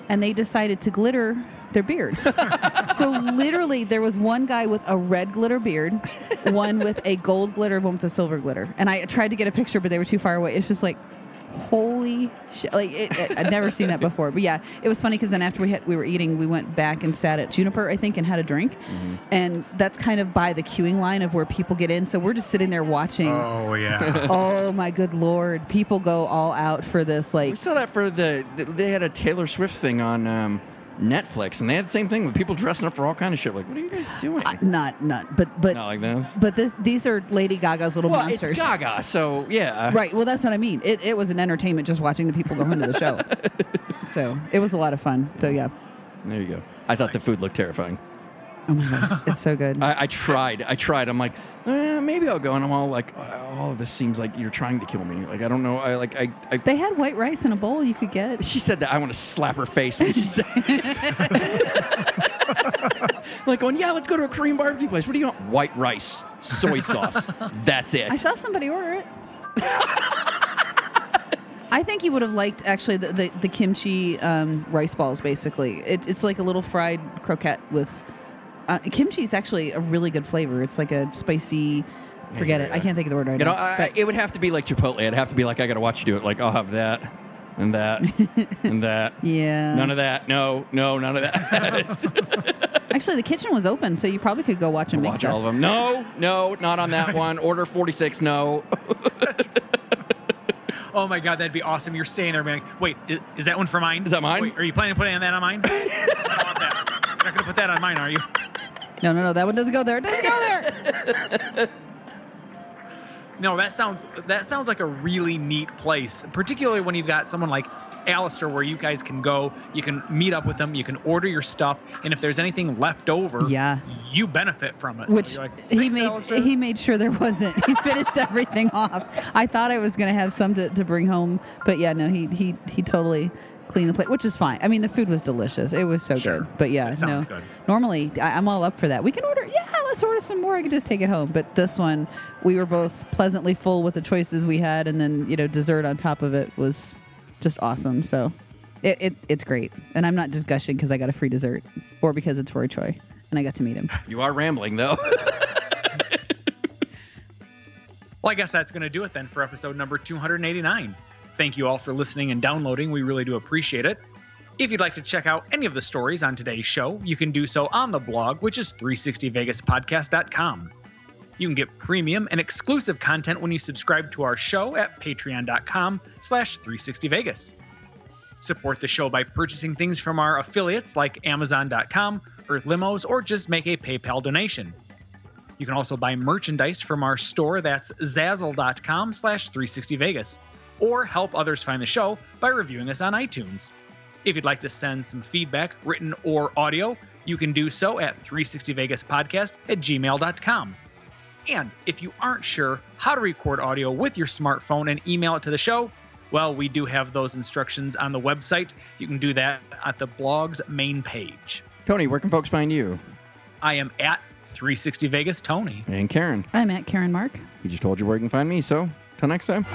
and they decided to glitter their beards. <laughs> so literally, there was one guy with a red glitter beard, one with a gold glitter, one with a silver glitter. And I tried to get a picture, but they were too far away. It's just like. Holy shit! Like it, it, I'd never seen that <laughs> before, but yeah, it was funny because then after we had, we were eating, we went back and sat at Juniper, I think, and had a drink, and that's kind of by the queuing line of where people get in. So we're just sitting there watching. Oh yeah. <laughs> oh my good lord, people go all out for this. Like We saw that for the. They had a Taylor Swift thing on um, Netflix, and they had the same thing with people dressing up for all kind of shit. Like, what are you guys doing? Uh, not not but but Not like this. but this these are Lady Gaga's little Well, monsters. it's Gaga, so yeah. Right. Well, that's what I mean. It, it was an entertainment just watching the people go into the show. <laughs> so it was a lot of fun. So yeah. There you go. I thought the food looked terrifying. Oh my god, it's, so good. <laughs> I, I tried. I tried. I'm like, eh, maybe I'll go. And I'm all like, all oh, this seems like you're trying to kill me. Like, I don't know. I like, I. I they had white rice in a bowl you could get. she said that I want to slap her face when she said. <laughs> like going, yeah, let's go to a Korean barbecue place. What do you want? White rice, soy sauce. That's it. I saw somebody order it. I think you would have liked actually the, the, the kimchi um, rice balls. Basically, it, it's like a little fried croquette with uh, kimchi. is actually a really good flavor. It's like a spicy. Forget it. I can't think of the word right You know, now. I, but- it would have to be like Chipotle. It'd have to be like I got to watch you do it. Like I'll have that, and that, <laughs> and that. yeah. None of that. No, no, none of that. <laughs> <laughs> Actually, the kitchen was open, so you probably could go watch and make Watch stuff. all of them. No, no, not on that one. Order 46. No. Oh my god, that'd be awesome. You're staying there, man. wait, is, is that one for mine? Is that mine? Wait, are you planning on putting that on mine? I don't want that. You're not gonna put that on mine, are you? No, no, no. That one doesn't go there. It doesn't go there. No, that sounds that sounds like a really neat place, particularly when you've got someone like Alistair where you guys can go, you can meet up with them, you can order your stuff, and if there's anything left over, Yeah. you benefit from it. Which you're like, he made Alistair." he made sure there wasn't. He finished everything off. I thought I was going to have some to, to bring home, but yeah, no, he he he totally cleaned the plate, which is fine. I mean, the food was delicious. It was so Sure. good. But yeah, sounds no. good. Normally, I, I'm all up for that. We can order. Yeah, let's order some more. I could just take it home. But this one, we were both pleasantly full with the choices we had, and then you know, dessert on top of it was just awesome. So. It, it, it's great. And I'm not just gushing because I got a free dessert or because it's Roy Choi and I got to meet him. You are rambling, though. <laughs> Well, I guess that's going to do it then for episode number 289. Thank you all for listening and downloading. We really do appreciate it. If you'd like to check out any of the stories on today's show, you can do so on the blog, which is 360vegaspodcast.com. You can get premium and exclusive content when you subscribe to our show at patreon.com slash 360vegas. Support the show by purchasing things from our affiliates like amazon.com, Earth Limos, or just make a PayPal donation. You can also buy merchandise from our store that's zazzle.com slash 360vegas or help others find the show by reviewing us on iTunes. If you'd like to send some feedback, written or audio, you can do so at 360vegaspodcast at gmail.com. And if you aren't sure how to record audio with your smartphone and email it to the show, well, we do have those instructions on the website. You can do that at the blog's main page. Tony, where can folks find you? I am at 360 Vegas Tony. And Karen. I'm at Karen Mark. You just told you where you can find me, so till next time.